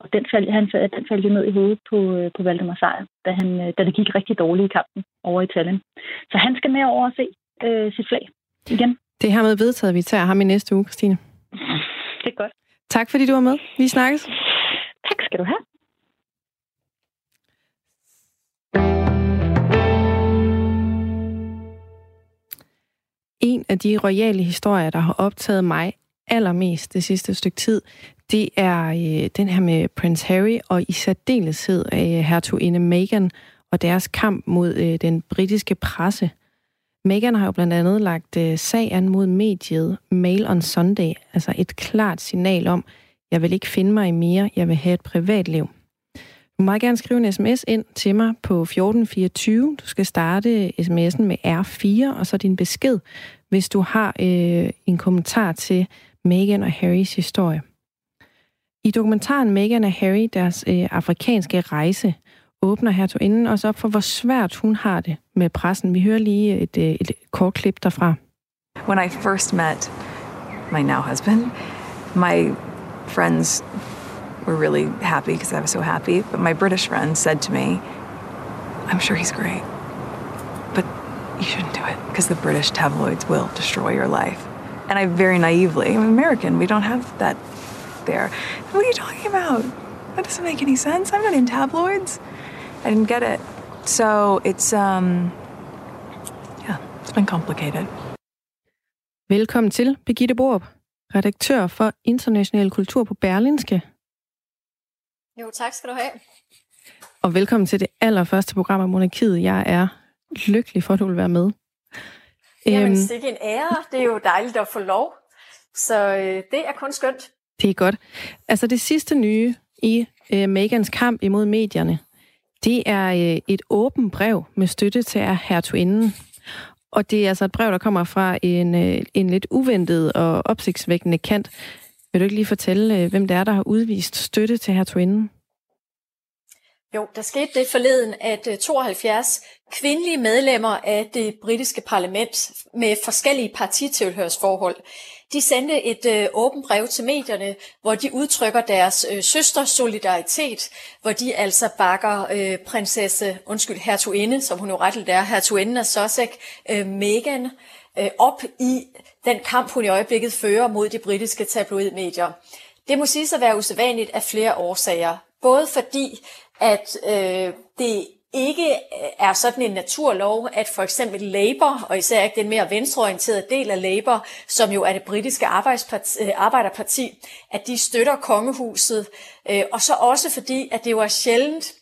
Og den faldt, han, den faldt jo ned i hovedet på, øh, på Valdemar Sejr, da, han, øh, da det gik rigtig dårligt i kampen over i Tallinn. Så han skal med over og se øh, sit flag igen. Det er hermed vedtaget, vi tager ham i næste uge, Christine. Det er godt. Tak fordi du var med. Vi snakkes. Tak skal du have. En af de royale historier, der har optaget mig allermest det sidste stykke tid, det er øh, den her med Prince Harry og i særdeleshed af øh, hertuginde Meghan og deres kamp mod øh, den britiske presse. Meghan har jo blandt andet lagt øh, sag an mod mediet Mail on Sunday, altså et klart signal om, jeg vil ikke finde mig i mere, jeg vil have et privatliv. Du må meget gerne skrive en sms ind til mig på 1424. Du skal starte sms'en med R4, og så din besked, hvis du har øh, en kommentar til Meghan og Harrys historie. I dokumentaren Meghan og Harry, deres øh, afrikanske rejse, åbner hertuginden også op for, hvor svært hun har det med pressen. Vi hører lige et, øh, et kort klip derfra. When I first met my now husband, my friends were really happy because I was so happy. But my British friends said to me, I'm sure he's great, but you shouldn't do it because the British tabloids will destroy your life. And I very naively, I'm American, we don't have that there. What are you talking about? That doesn't make any sense. I'm not in tabloids. I didn't get it. So it's, um, yeah, it's been complicated. Velkommen til, Birgitte Borup, redaktør for International Kultur på Berlinske. Jo, tak skal du have. Og velkommen til det allerførste program af Monarkiet. Jeg er lykkelig for, at du vil være med. Jamen, øhm, det er en ære. Det er jo dejligt at få lov. Så øh, det er kun skønt. Det er godt. Altså det sidste nye i øh, Megans kamp imod medierne, det er øh, et åbent brev med støtte til hertuginden. Og det er altså et brev, der kommer fra en, øh, en lidt uventet og opsigtsvækkende kant. Vil du ikke lige fortælle, øh, hvem det er, der har udvist støtte til hertuginden? Jo, der skete det forleden, at øh, 72 kvindelige medlemmer af det britiske parlament med forskellige partitilhørsforhold de sendte et øh, åbent brev til medierne, hvor de udtrykker deres øh, søsters solidaritet, hvor de altså bakker øh, prinsesse, undskyld, hertuginde, som hun jo retteligt er, hertuginden af Sussex, øh, Meghan, øh, op i den kamp, hun i øjeblikket fører mod de britiske tabloidmedier. Det må siges at være usædvanligt af flere årsager. Både fordi, at øh, det ikke øh, er sådan en naturlov, at for eksempel Labour, og især ikke den mere venstreorienterede del af Labour, som jo er det britiske øh, arbejderparti, at de støtter kongehuset. Øh, og så også fordi, at det jo er sjældent,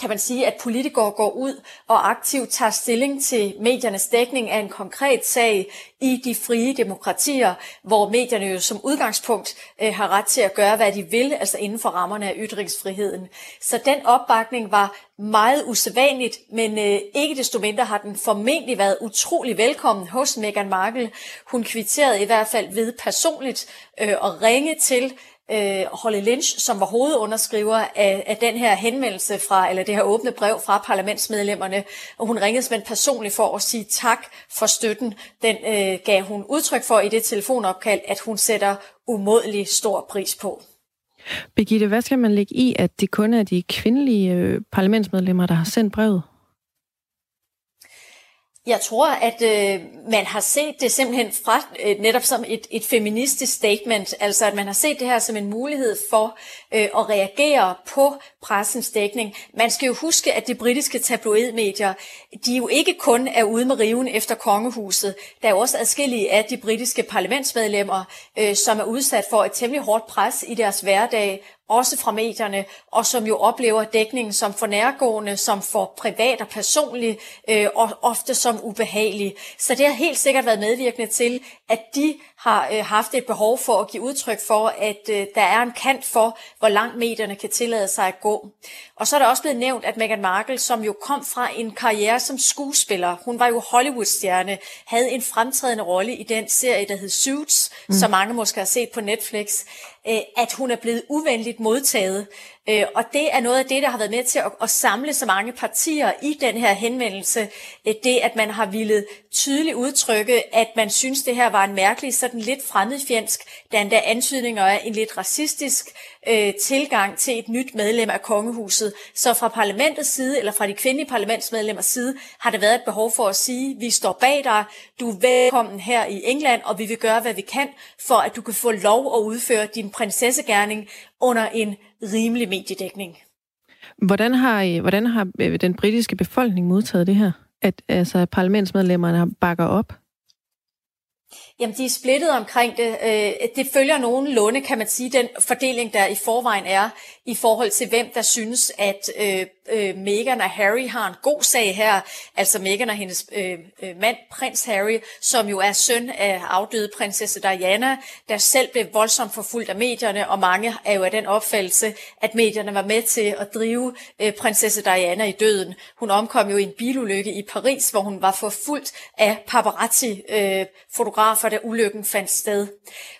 kan man sige, at politikere går ud og aktivt tager stilling til mediernes dækning af en konkret sag i de frie demokratier, hvor medierne jo som udgangspunkt øh, har ret til at gøre, hvad de vil, altså inden for rammerne af ytringsfriheden. Så den opbakning var meget usædvanligt, men øh, ikke desto mindre har den formentlig været utrolig velkommen hos Meghan Markle. Hun kvitterede i hvert fald ved personligt øh, at ringe til øh, Holly Lynch, som var hovedunderskriver af, af den her henvendelse fra, eller det her åbne brev fra parlamentsmedlemmerne, og hun ringede simpelthen personligt for at sige tak for støtten. Den øh, gav hun udtryk for i det telefonopkald, at hun sætter umådelig stor pris på. Birgitte, hvad skal man lægge i, at det kun er de kvindelige øh, parlamentsmedlemmer, der har sendt brevet? Jeg tror, at øh, man har set det simpelthen fra øh, netop som et, et feministisk statement, altså at man har set det her som en mulighed for øh, at reagere på pressens dækning. Man skal jo huske, at de britiske tabloidmedier, de jo ikke kun er ude med riven efter kongehuset. Der er jo også adskillige af de britiske parlamentsmedlemmer, øh, som er udsat for et temmelig hårdt pres i deres hverdag, også fra medierne, og som jo oplever dækningen som for nærgående, som for privat og personlig, øh, og ofte som ubehagelig. Så det har helt sikkert været medvirkende til, at de har øh, haft et behov for at give udtryk for, at øh, der er en kant for, hvor langt medierne kan tillade sig at gå. Og så er der også blevet nævnt, at Meghan Markle, som jo kom fra en karriere som skuespiller, hun var jo Hollywood-stjerne, havde en fremtrædende rolle i den serie, der hed Suits, mm. som mange måske har set på Netflix, Øh, at hun er blevet uvenligt modtaget. Øh, og det er noget af det, der har været med til at, at samle så mange partier i den her henvendelse. Øh, det, at man har ville tydeligt udtrykke, at man synes, det her var en mærkelig, sådan lidt fremmedfjendsk, der endda antydninger af en lidt racistisk øh, tilgang til et nyt medlem af kongehuset. Så fra parlamentets side, eller fra de kvindelige parlamentsmedlemmers side, har der været et behov for at sige, vi står bag dig, du er velkommen her i England, og vi vil gøre, hvad vi kan, for at du kan få lov at udføre din prinsessegærning under en rimelig mediedækning. Hvordan har, øh, hvordan har øh, den britiske befolkning modtaget det her? At altså, parlamentsmedlemmerne bakker op? Jamen, de er splittet omkring det. Øh, det følger nogenlunde, kan man sige, den fordeling, der i forvejen er, i forhold til hvem, der synes, at øh, øh Meghan og Harry har en god sag her. Altså Meghan og hendes øh, øh, mand, prins Harry, som jo er søn af afdøde prinsesse Diana, der selv blev voldsomt forfulgt af medierne, og mange er jo af den opfattelse, at medierne var med til at drive øh, prinsesse Diana i døden. Hun omkom jo i en bilulykke i Paris, hvor hun var forfulgt af paparazzi-fotografer, øh, da ulykken fandt sted.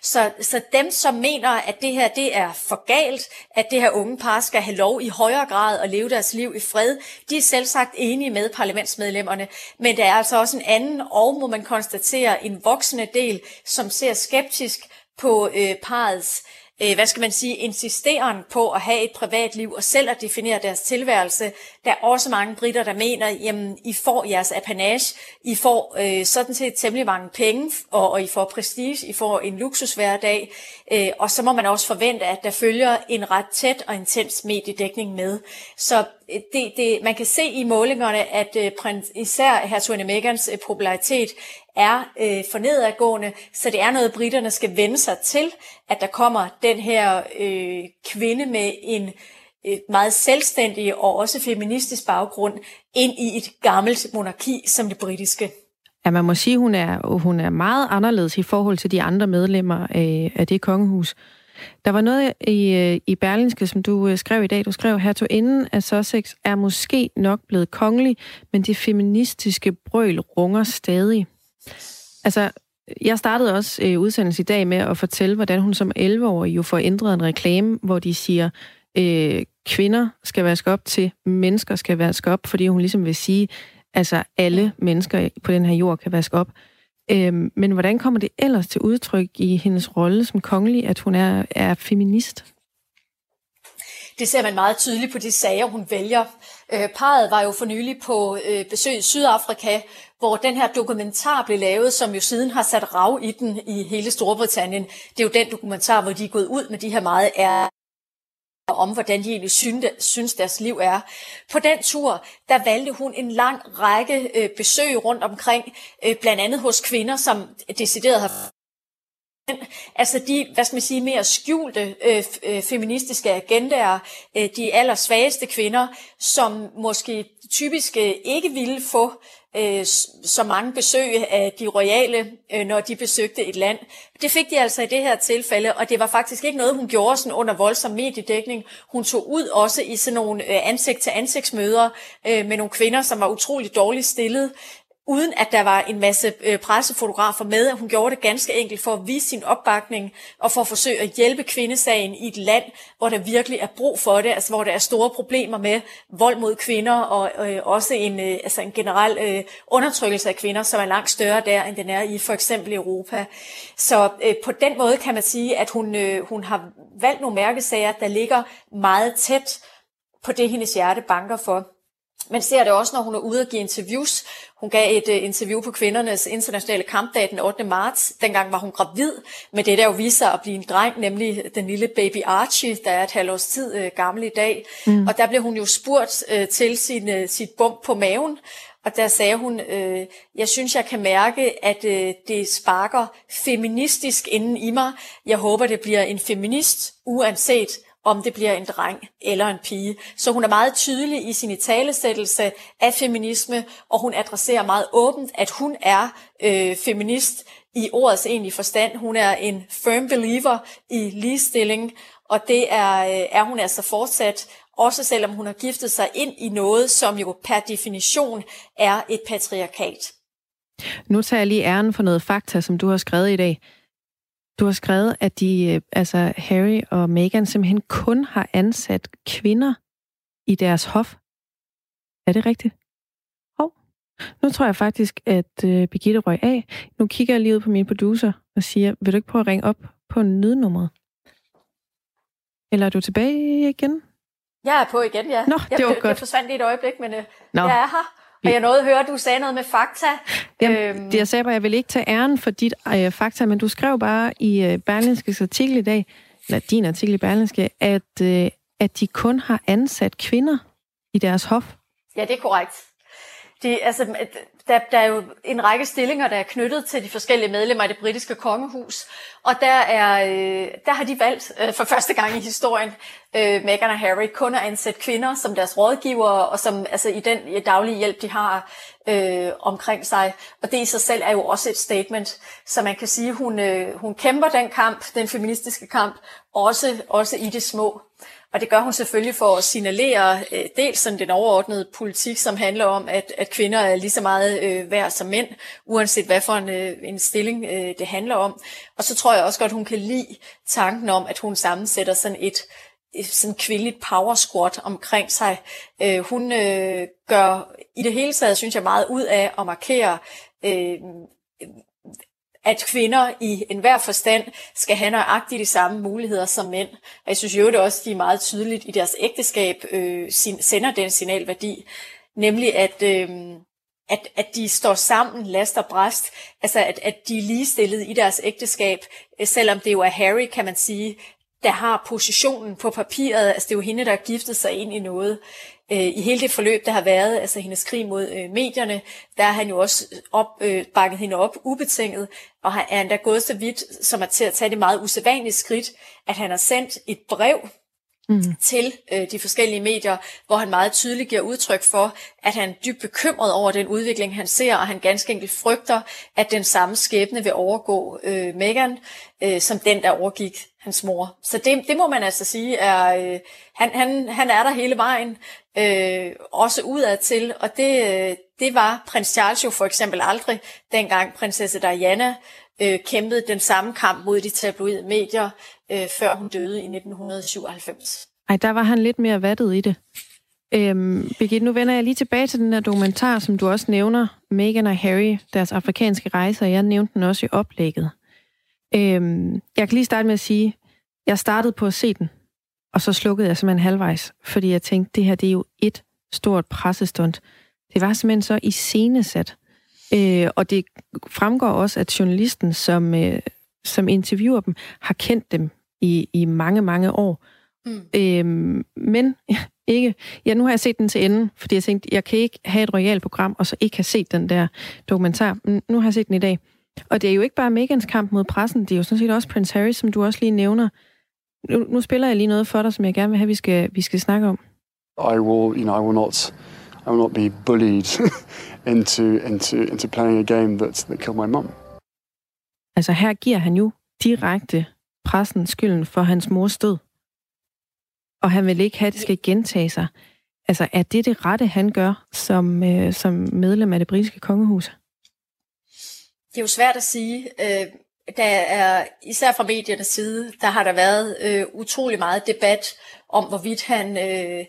Så, så dem, som mener, at det her det er for galt, at det her unge par skal have lov i højere grad at leve deres liv i fred. De er selv sagt enige med parlamentsmedlemmerne, men der er altså også en anden, og må man konstatere, en voksende del, som ser skeptisk på øh, parets øh, Øh, hvad skal man sige, insisteren på at have et privatliv og selv at definere deres tilværelse. Der er også mange britter, der mener, jamen, I får jeres apanage, I får øh, sådan set temmelig mange penge, og, og I får prestige, I får en luksus hverdag, øh, og så må man også forvente, at der følger en ret tæt og intens mediedækning med. Så øh, det, det, man kan se i målingerne, at øh, prins, især hertugende Megans øh, popularitet er øh, for nedadgående, så det er noget, britterne skal vende sig til, at der kommer den her øh, kvinde med en øh, meget selvstændig og også feministisk baggrund ind i et gammelt monarki som det britiske. Ja, man må sige, hun er hun er meget anderledes i forhold til de andre medlemmer af, af det kongehus. Der var noget i, øh, i Berlingske, som du øh, skrev i dag. Du skrev, her inden af Sussex er måske nok blevet kongelig, men det feministiske brøl runger stadig. Altså, jeg startede også øh, udsendelsen i dag med at fortælle, hvordan hun som 11-årig jo får ændret en reklame, hvor de siger, øh, kvinder skal vaske op til, mennesker skal vaske op, fordi hun ligesom vil sige, altså alle mennesker på den her jord kan vaske op. Øh, men hvordan kommer det ellers til udtryk i hendes rolle som kongelig, at hun er, er feminist? Det ser man meget tydeligt på de sager, hun vælger. Øh, parret var jo for nylig på øh, besøg i Sydafrika, hvor den her dokumentar blev lavet, som jo siden har sat rav i den i hele Storbritannien. Det er jo den dokumentar, hvor de er gået ud med de her meget om, hvordan de egentlig synes, deres liv er. På den tur, der valgte hun en lang række øh, besøg rundt omkring, øh, blandt andet hos kvinder, som decideret har Altså de, hvad skal man sige, mere skjulte øh, øh, feministiske agendaer, øh, de allersvageste kvinder, som måske typisk øh, ikke ville få øh, så mange besøg af de royale, øh, når de besøgte et land. Det fik de altså i det her tilfælde, og det var faktisk ikke noget, hun gjorde sådan under voldsom mediedækning. Hun tog ud også i sådan nogle øh, ansigt-til-ansigtsmøder øh, med nogle kvinder, som var utroligt dårligt stillet, uden at der var en masse øh, pressefotografer med. Hun gjorde det ganske enkelt for at vise sin opbakning og for at forsøge at hjælpe kvindesagen i et land, hvor der virkelig er brug for det, altså hvor der er store problemer med vold mod kvinder og øh, også en, øh, altså en generel øh, undertrykkelse af kvinder, som er langt større der, end den er i for eksempel Europa. Så øh, på den måde kan man sige, at hun, øh, hun har valgt nogle mærkesager, der ligger meget tæt på det, hendes hjerte banker for. Man ser det også, når hun er ude og give interviews. Hun gav et uh, interview på kvindernes internationale kampdag den 8. marts. Dengang var hun gravid med det, der jo viser sig at blive en dreng, nemlig den lille baby Archie, der er et halvt års tid uh, gammel i dag. Mm. Og der blev hun jo spurgt uh, til sin, uh, sit bump på maven, og der sagde hun, uh, jeg synes, jeg kan mærke, at uh, det sparker feministisk inden i mig. Jeg håber, det bliver en feminist, uanset om det bliver en dreng eller en pige. Så hun er meget tydelig i sin talesættelse af feminisme, og hun adresserer meget åbent, at hun er øh, feminist i ordets egentlige forstand. Hun er en firm believer i ligestilling, og det er, øh, er hun altså fortsat, også selvom hun har giftet sig ind i noget, som jo per definition er et patriarkat. Nu tager jeg lige æren for noget fakta, som du har skrevet i dag. Du har skrevet, at de, øh, altså Harry og Meghan simpelthen kun har ansat kvinder i deres hof. Er det rigtigt? Hov. Nu tror jeg faktisk, at uh, Birgitte røg af. Nu kigger jeg lige ud på min producer og siger, vil du ikke prøve at ringe op på nødnummeret? Eller er du tilbage igen? Jeg er på igen, ja. Nå, det var jeg, godt. Jeg forsvandt lige et øjeblik, men uh, Nå. jeg er her. Og jeg nåede at høre, at du sagde noget med fakta. Jamen, øhm. det jeg sagde bare, jeg vil ikke tage æren for dit øh, fakta, men du skrev bare i øh, Berlinskes artikel i dag, eller din artikel i Berlinske, at, øh, at de kun har ansat kvinder i deres hof. Ja, det er korrekt. Det, altså, der, der er jo en række stillinger, der er knyttet til de forskellige medlemmer af det britiske kongehus, og der, er, øh, der har de valgt øh, for første gang i historien, øh, Meghan og Harry, kun at ansætte kvinder som deres rådgivere, og som altså, i den daglige hjælp, de har øh, omkring sig. Og det i sig selv er jo også et statement, så man kan sige, hun, øh, hun kæmper den kamp, den feministiske kamp, også, også i det små. Og det gør hun selvfølgelig for at signalere øh, dels sådan den overordnede politik, som handler om, at, at kvinder er lige så meget øh, værd som mænd, uanset hvad for en, øh, en stilling øh, det handler om. Og så tror jeg også godt, hun kan lide tanken om, at hun sammensætter sådan et, sådan kvindeligt power squad omkring sig. Øh, hun øh, gør i det hele taget, synes jeg, meget ud af at markere øh, at kvinder i enhver forstand skal have nøjagtigt de samme muligheder som mænd. Og jeg synes jo det også, de er meget tydeligt i deres ægteskab øh, sin, sender den signalværdi, nemlig at, øh, at, at de står sammen, last og bræst, altså at, at de er ligestillede i deres ægteskab, øh, selvom det jo er Harry, kan man sige, der har positionen på papiret, altså det er jo hende, der har giftet sig ind i noget. Øh, i hele det forløb, der har været, altså hendes krig mod øh, medierne, der har han jo også op, øh, bakket hende op ubetinget, og han er endda gået så vidt, som at til at tage det meget usædvanlige skridt, at han har sendt et brev mm. til øh, de forskellige medier, hvor han meget tydeligt giver udtryk for, at han er dybt bekymret over den udvikling, han ser, og han ganske enkelt frygter, at den samme skæbne vil overgå øh, Meghan, øh, som den, der overgik hans mor. Så det, det må man altså sige, er, øh, han, han, han er der hele vejen, øh, også udad til, og det, øh, det var prins Charles jo for eksempel aldrig, dengang prinsesse Diana øh, kæmpede den samme kamp mod de tabloide medier, øh, før hun døde i 1997. Ej, der var han lidt mere vattet i det. Øhm, Birgitte, nu vender jeg lige tilbage til den her dokumentar, som du også nævner, Meghan og Harry, deres afrikanske rejser. Jeg nævnte den også i oplægget. Øhm, jeg kan lige starte med at sige, jeg startede på at se den, og så slukkede jeg simpelthen halvvejs, fordi jeg tænkte, det her det er jo et stort pressestunt. Det var simpelthen så iscenesat. Øh, og det fremgår også, at journalisten, som, øh, som interviewer dem, har kendt dem i, i mange, mange år. Mm. Øhm, men *laughs* ikke. Ja, nu har jeg set den til enden, fordi jeg tænkte, jeg kan ikke have et royalt program, og så ikke have set den der dokumentar. Men nu har jeg set den i dag. Og det er jo ikke bare Megans kamp mod pressen, det er jo sådan set også Prince Harry, som du også lige nævner. Nu, nu spiller jeg lige noget for dig, som jeg gerne vil have, vi skal, vi skal snakke om. I will, you know, I will not, I will not be bullied *laughs* into, into, into playing a game that, that killed my mum. Altså her giver han jo direkte pressen skylden for hans mors død. Og han vil ikke have, at det skal gentage sig. Altså er det det rette, han gør som, øh, som medlem af det britiske kongehus? Det er jo svært at sige. Øh, der er, især fra mediernes side, der har der været øh, utrolig meget debat om, hvorvidt han øh,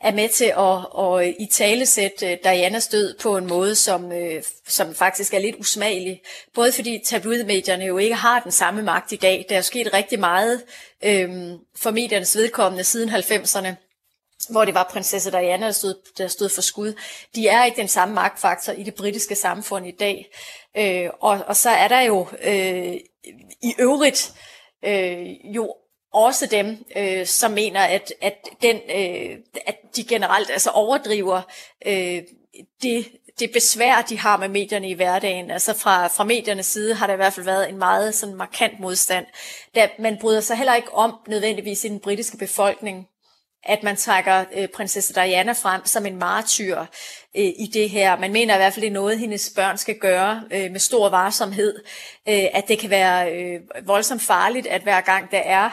er med til at, at i talesætte øh, Dianas død på en måde, som, øh, som faktisk er lidt usmagelig. Både fordi tabloidmedierne jo ikke har den samme magt i dag. Der er sket rigtig meget øhm, for mediernes vedkommende siden 90'erne hvor det var prinsesse Diana, der stod, der stod for skud. De er ikke den samme magtfaktor i det britiske samfund i dag. Øh, og, og så er der jo øh, i øvrigt øh, jo også dem, øh, som mener, at, at, den, øh, at de generelt altså overdriver øh, det, det besvær, de har med medierne i hverdagen. Altså fra, fra mediernes side har der i hvert fald været en meget sådan markant modstand. Da man bryder sig heller ikke om nødvendigvis i den britiske befolkning at man trækker øh, prinsesse Diana frem som en martyr øh, i det her. Man mener i hvert fald, det er noget, hendes børn skal gøre øh, med stor varsomhed. Øh, at det kan være øh, voldsomt farligt, at hver gang der er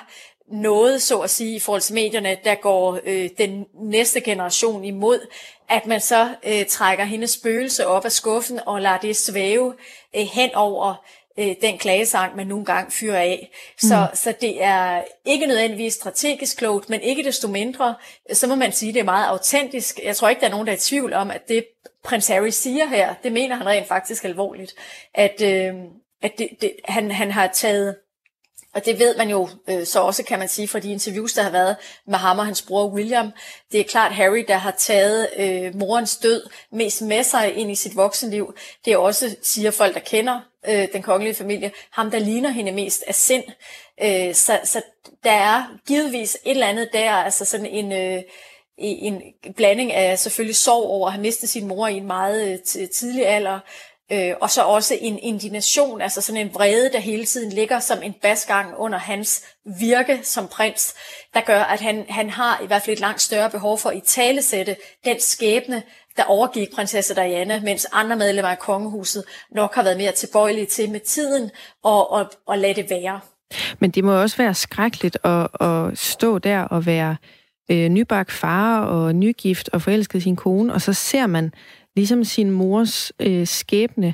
noget, så at sige, i forhold til medierne, der går øh, den næste generation imod, at man så øh, trækker hendes spøgelse op af skuffen og lader det svæve øh, hen over øh, den klagesang, man nogle gange fyrer af. Så, mm. så det er ikke nødvendigvis strategisk klogt, men ikke desto mindre, så må man sige, at det er meget autentisk. Jeg tror ikke, der er nogen, der er i tvivl om, at det prins Harry siger her, det mener han rent faktisk alvorligt, at, øh, at det, det, han, han har taget og det ved man jo øh, så også, kan man sige, fra de interviews, der har været med ham og hans bror William. Det er klart Harry, der har taget øh, morens død mest med sig ind i sit voksenliv. Det er også, siger folk, der kender øh, den kongelige familie, ham, der ligner hende mest af sind. Øh, så, så der er givetvis et eller andet der, altså sådan en... Øh, en blanding af selvfølgelig sorg over at have mistet sin mor i en meget øh, tidlig alder, Øh, og så også en indignation, altså sådan en vrede, der hele tiden ligger som en basgang under hans virke som prins, der gør, at han, han har i hvert fald et langt større behov for at i talesætte den skæbne, der overgik prinsesse Diana, mens andre medlemmer af kongehuset nok har været mere tilbøjelige til med tiden og, og, og lade det være. Men det må også være skrækkeligt at, at stå der og være øh, nybagt far og nygift og forelsket sin kone, og så ser man ligesom sin mors øh, skæbne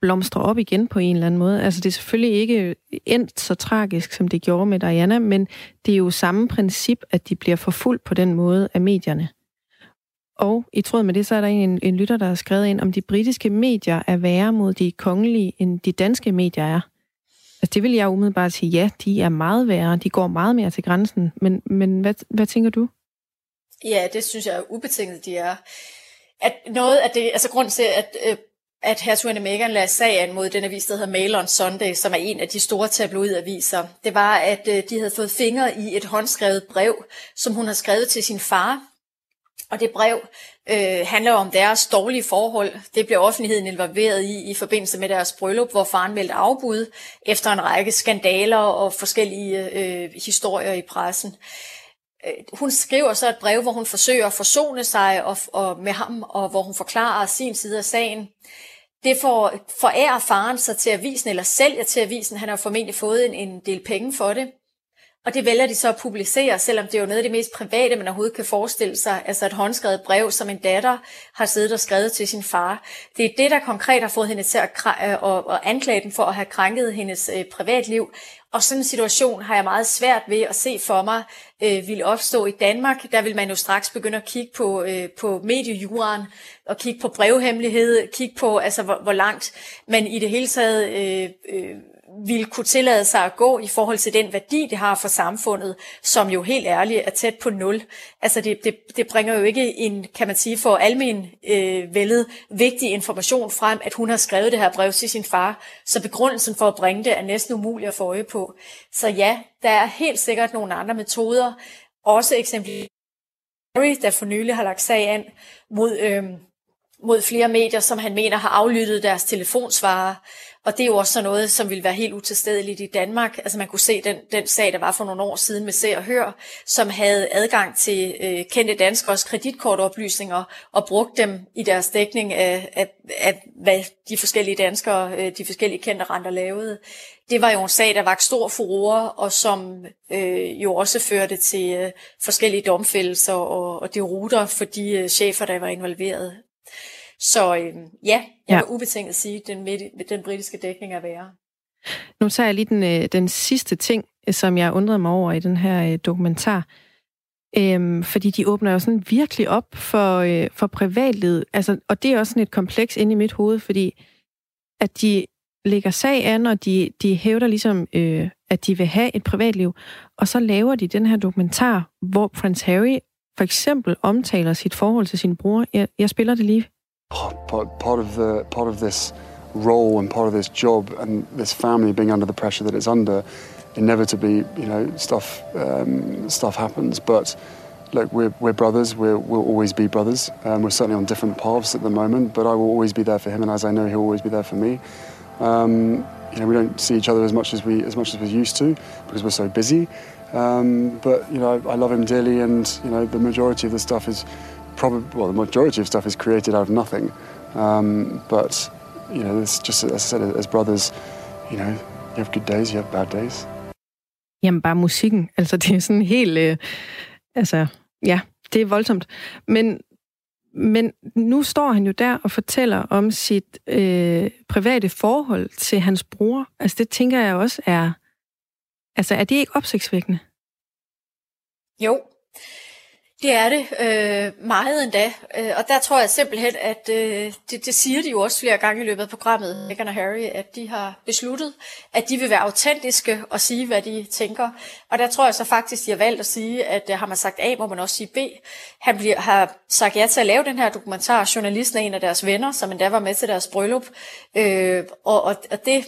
blomstre op igen på en eller anden måde. Altså det er selvfølgelig ikke endt så tragisk, som det gjorde med Diana, men det er jo samme princip, at de bliver forfulgt på den måde af medierne. Og i tråd med det, så er der en, en lytter, der har skrevet ind, om de britiske medier er værre mod de kongelige, end de danske medier er. Altså det vil jeg umiddelbart sige, ja, de er meget værre. De går meget mere til grænsen. Men, men hvad, hvad tænker du? Ja, det synes jeg er ubetinget, de er at noget af det, altså grund til, at, øh, at hertugen Meghan lagde sagen mod den avis, der hedder Mail on Sunday, som er en af de store tabloidaviser, det var, at øh, de havde fået fingre i et håndskrevet brev, som hun har skrevet til sin far. Og det brev øh, handler om deres dårlige forhold. Det blev offentligheden involveret i i forbindelse med deres bryllup, hvor faren meldte afbud efter en række skandaler og forskellige øh, historier i pressen. Øh, hun skriver så et brev, hvor hun forsøger at forsone sig og, og med ham, og hvor hun forklarer sin side af sagen. Det får forærer faren sig til avisen, eller sælger til avisen. Han har formentlig fået en, en del penge for det. Og det vælger de så at publicere, selvom det er jo noget af det mest private, man overhovedet kan forestille sig. Altså et håndskrevet brev, som en datter har siddet og skrevet til sin far. Det er det, der konkret har fået hende til at, at, øh, anklage den for at have krænket hendes øh, privatliv. Og sådan en situation har jeg meget svært ved at se for mig øh, vil opstå i Danmark. Der vil man jo straks begynde at kigge på, øh, på mediejuren, og kigge på brevhemmelighed, kigge på, altså, hvor, hvor langt man i det hele taget øh, øh, vil kunne tillade sig at gå i forhold til den værdi, det har for samfundet, som jo helt ærligt er tæt på nul. Altså det, det, det bringer jo ikke en, kan man sige, for almen øh, vældet vigtig information frem, at hun har skrevet det her brev til sin far, så begrundelsen for at bringe det er næsten umulig at få øje på. Så ja, der er helt sikkert nogle andre metoder, også eksempelvis Harry, der for nylig har lagt sag an mod, øh, mod flere medier, som han mener har aflyttet deres telefonsvarer. Og det er jo også sådan noget, som vil være helt utilstedeligt i Danmark. Altså man kunne se den, den sag, der var for nogle år siden med Se og Hør, som havde adgang til øh, kendte danskers kreditkortoplysninger og brugte dem i deres dækning af, af, af hvad de forskellige danskere, øh, de forskellige kendte renter lavede. Det var jo en sag, der var stor furore, og som øh, jo også førte til øh, forskellige domfældelser og, og det ruter for de øh, chefer, der var involveret. Så øh, ja, jeg ja. vil ubetinget sige, at den, den britiske dækning er værre. Nu tager jeg lige den, øh, den sidste ting, som jeg undrede mig over i den her øh, dokumentar. Øhm, fordi de åbner jo sådan virkelig op for, øh, for privatlivet. Altså, og det er også sådan et kompleks inde i mit hoved, fordi at de lægger sag an, og de, de hævder ligesom, øh, at de vil have et privatliv. Og så laver de den her dokumentar, hvor Prince Harry for eksempel omtaler sit forhold til sin bror. Jeg, jeg spiller det lige part, part of the part of this role and part of this job and this family being under the pressure that it's under, inevitably, you know, stuff um, stuff happens. But look, we're, we're brothers. we will always be brothers. Um, we're certainly on different paths at the moment, but I will always be there for him, and as I know, he'll always be there for me. Um, you know, we don't see each other as much as we as much as we used to because we're so busy. Um, but you know, I love him dearly, and you know, the majority of the stuff is probably well, the majority of stuff is created out of nothing. Um, but you know, it's just as I said, as brothers, you know, you have good days, you have bad days. Jamen bare musikken, altså det er sådan helt, øh, altså ja, det er voldsomt. Men, men nu står han jo der og fortæller om sit øh, private forhold til hans bror. Altså det tænker jeg også er, altså er det ikke opsigtsvækkende? Jo, det er det øh, meget endda, øh, og der tror jeg simpelthen, at øh, det, det siger de jo også flere gange i løbet af programmet, Meghan og Harry, at de har besluttet, at de vil være autentiske og sige, hvad de tænker. Og der tror jeg så faktisk, de har valgt at sige, at øh, har man sagt A, må man også sige B. Han bliver, har sagt ja til at lave den her dokumentar. Journalisten er en af deres venner, som endda var med til deres bryllup. Øh, og, og, og det,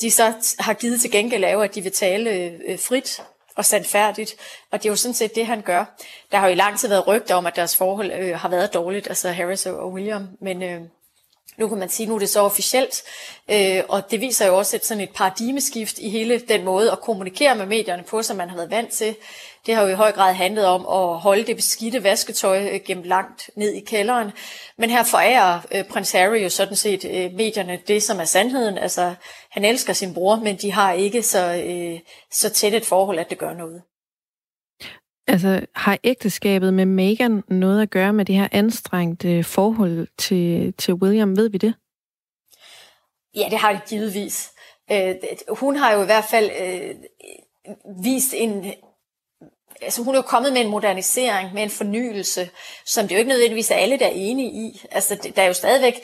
de så har givet til gengæld, er jo, at de vil tale øh, frit og sandfærdigt. Og det er jo sådan set det, han gør. Der har jo i lang tid været rygter om, at deres forhold øh, har været dårligt, altså Harris og William. Men øh, nu kan man sige, nu er det så officielt, øh, og det viser jo også et, sådan et paradigmeskift i hele den måde at kommunikere med medierne på, som man har været vant til. Det har jo i høj grad handlet om at holde det beskidte vasketøj øh, gennem langt ned i kælderen. Men her forærer øh, prins Harry jo sådan set øh, medierne det, som er sandheden. Altså, han elsker sin bror, men de har ikke så, øh, så tæt et forhold, at det gør noget. Altså, har ægteskabet med Meghan noget at gøre med det her anstrengte forhold til, til William? Ved vi det? Ja, det har det givetvis. Øh, hun har jo i hvert fald øh, vist en... Altså, hun er jo kommet med en modernisering, med en fornyelse, som det jo ikke nødvendigvis er alle, der er enige i. Altså, der er jo stadigvæk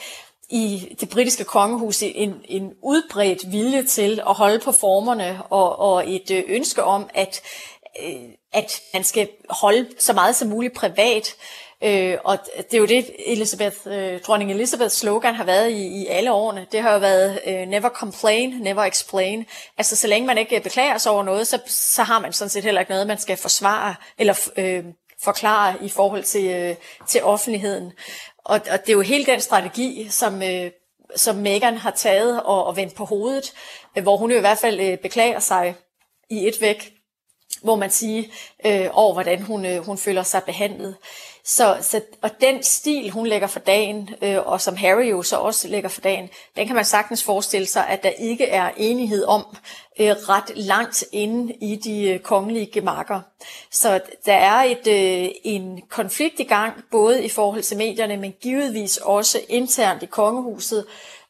i det britiske kongehus en, en udbredt vilje til at holde på formerne og, og et øh, ønske om, at øh, Øh, at man skal holde så meget som muligt privat. Øh, og det er jo det, Elizabeth, øh, dronning Elizabeths slogan har været i, i alle årene. Det har jo været øh, never complain, never explain. Altså så længe man ikke øh, beklager sig over noget, så, så har man sådan set heller ikke noget, man skal forsvare eller øh, forklare i forhold til, øh, til offentligheden. Og, og det er jo hele den strategi, som, øh, som Meghan har taget og, og vendt på hovedet, øh, hvor hun jo i hvert fald øh, beklager sig i et væk må man sige, øh, over hvordan hun, øh, hun føler sig behandlet. Så, så, og den stil, hun lægger for dagen, øh, og som Harry jo så også lægger for dagen, den kan man sagtens forestille sig, at der ikke er enighed om øh, ret langt inde i de øh, kongelige gemakker. Så der er et, øh, en konflikt i gang, både i forhold til medierne, men givetvis også internt i kongehuset,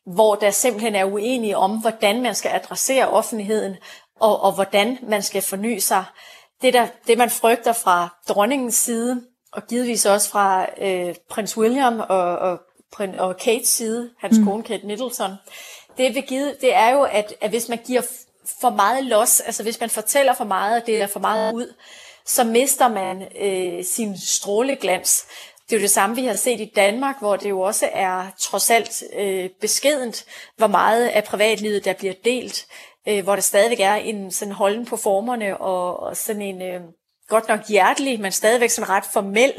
hvor der simpelthen er uenige om, hvordan man skal adressere offentligheden, og, og hvordan man skal forny sig. Det, der, det man frygter fra dronningens side, og givetvis også fra øh, prins William og, og, og Kates side, hans mm. kone Kate Middleton, det, vil give, det er jo, at, at hvis man giver for meget los, altså hvis man fortæller for meget, og det er for meget ud, så mister man øh, sin stråleglans. Det er jo det samme, vi har set i Danmark, hvor det jo også er trods alt øh, beskedent, hvor meget af privatlivet, der bliver delt øh, hvor der stadigvæk er en sådan holden på formerne og, og sådan en, øh, godt nok hjertelig, men stadigvæk sådan ret formel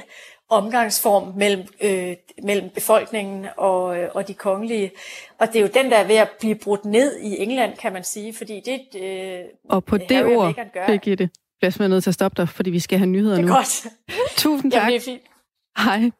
omgangsform mellem, øh, mellem befolkningen og, øh, og de kongelige. Og det er jo den, der er ved at blive brudt ned i England, kan man sige, fordi det øh, Og på det og ord, Meghan gør. Birgitte, bliver jeg nødt til at stoppe dig, fordi vi skal have nyheder Det er nu. godt. Tusind tak. Jamen, det er fint. Hej.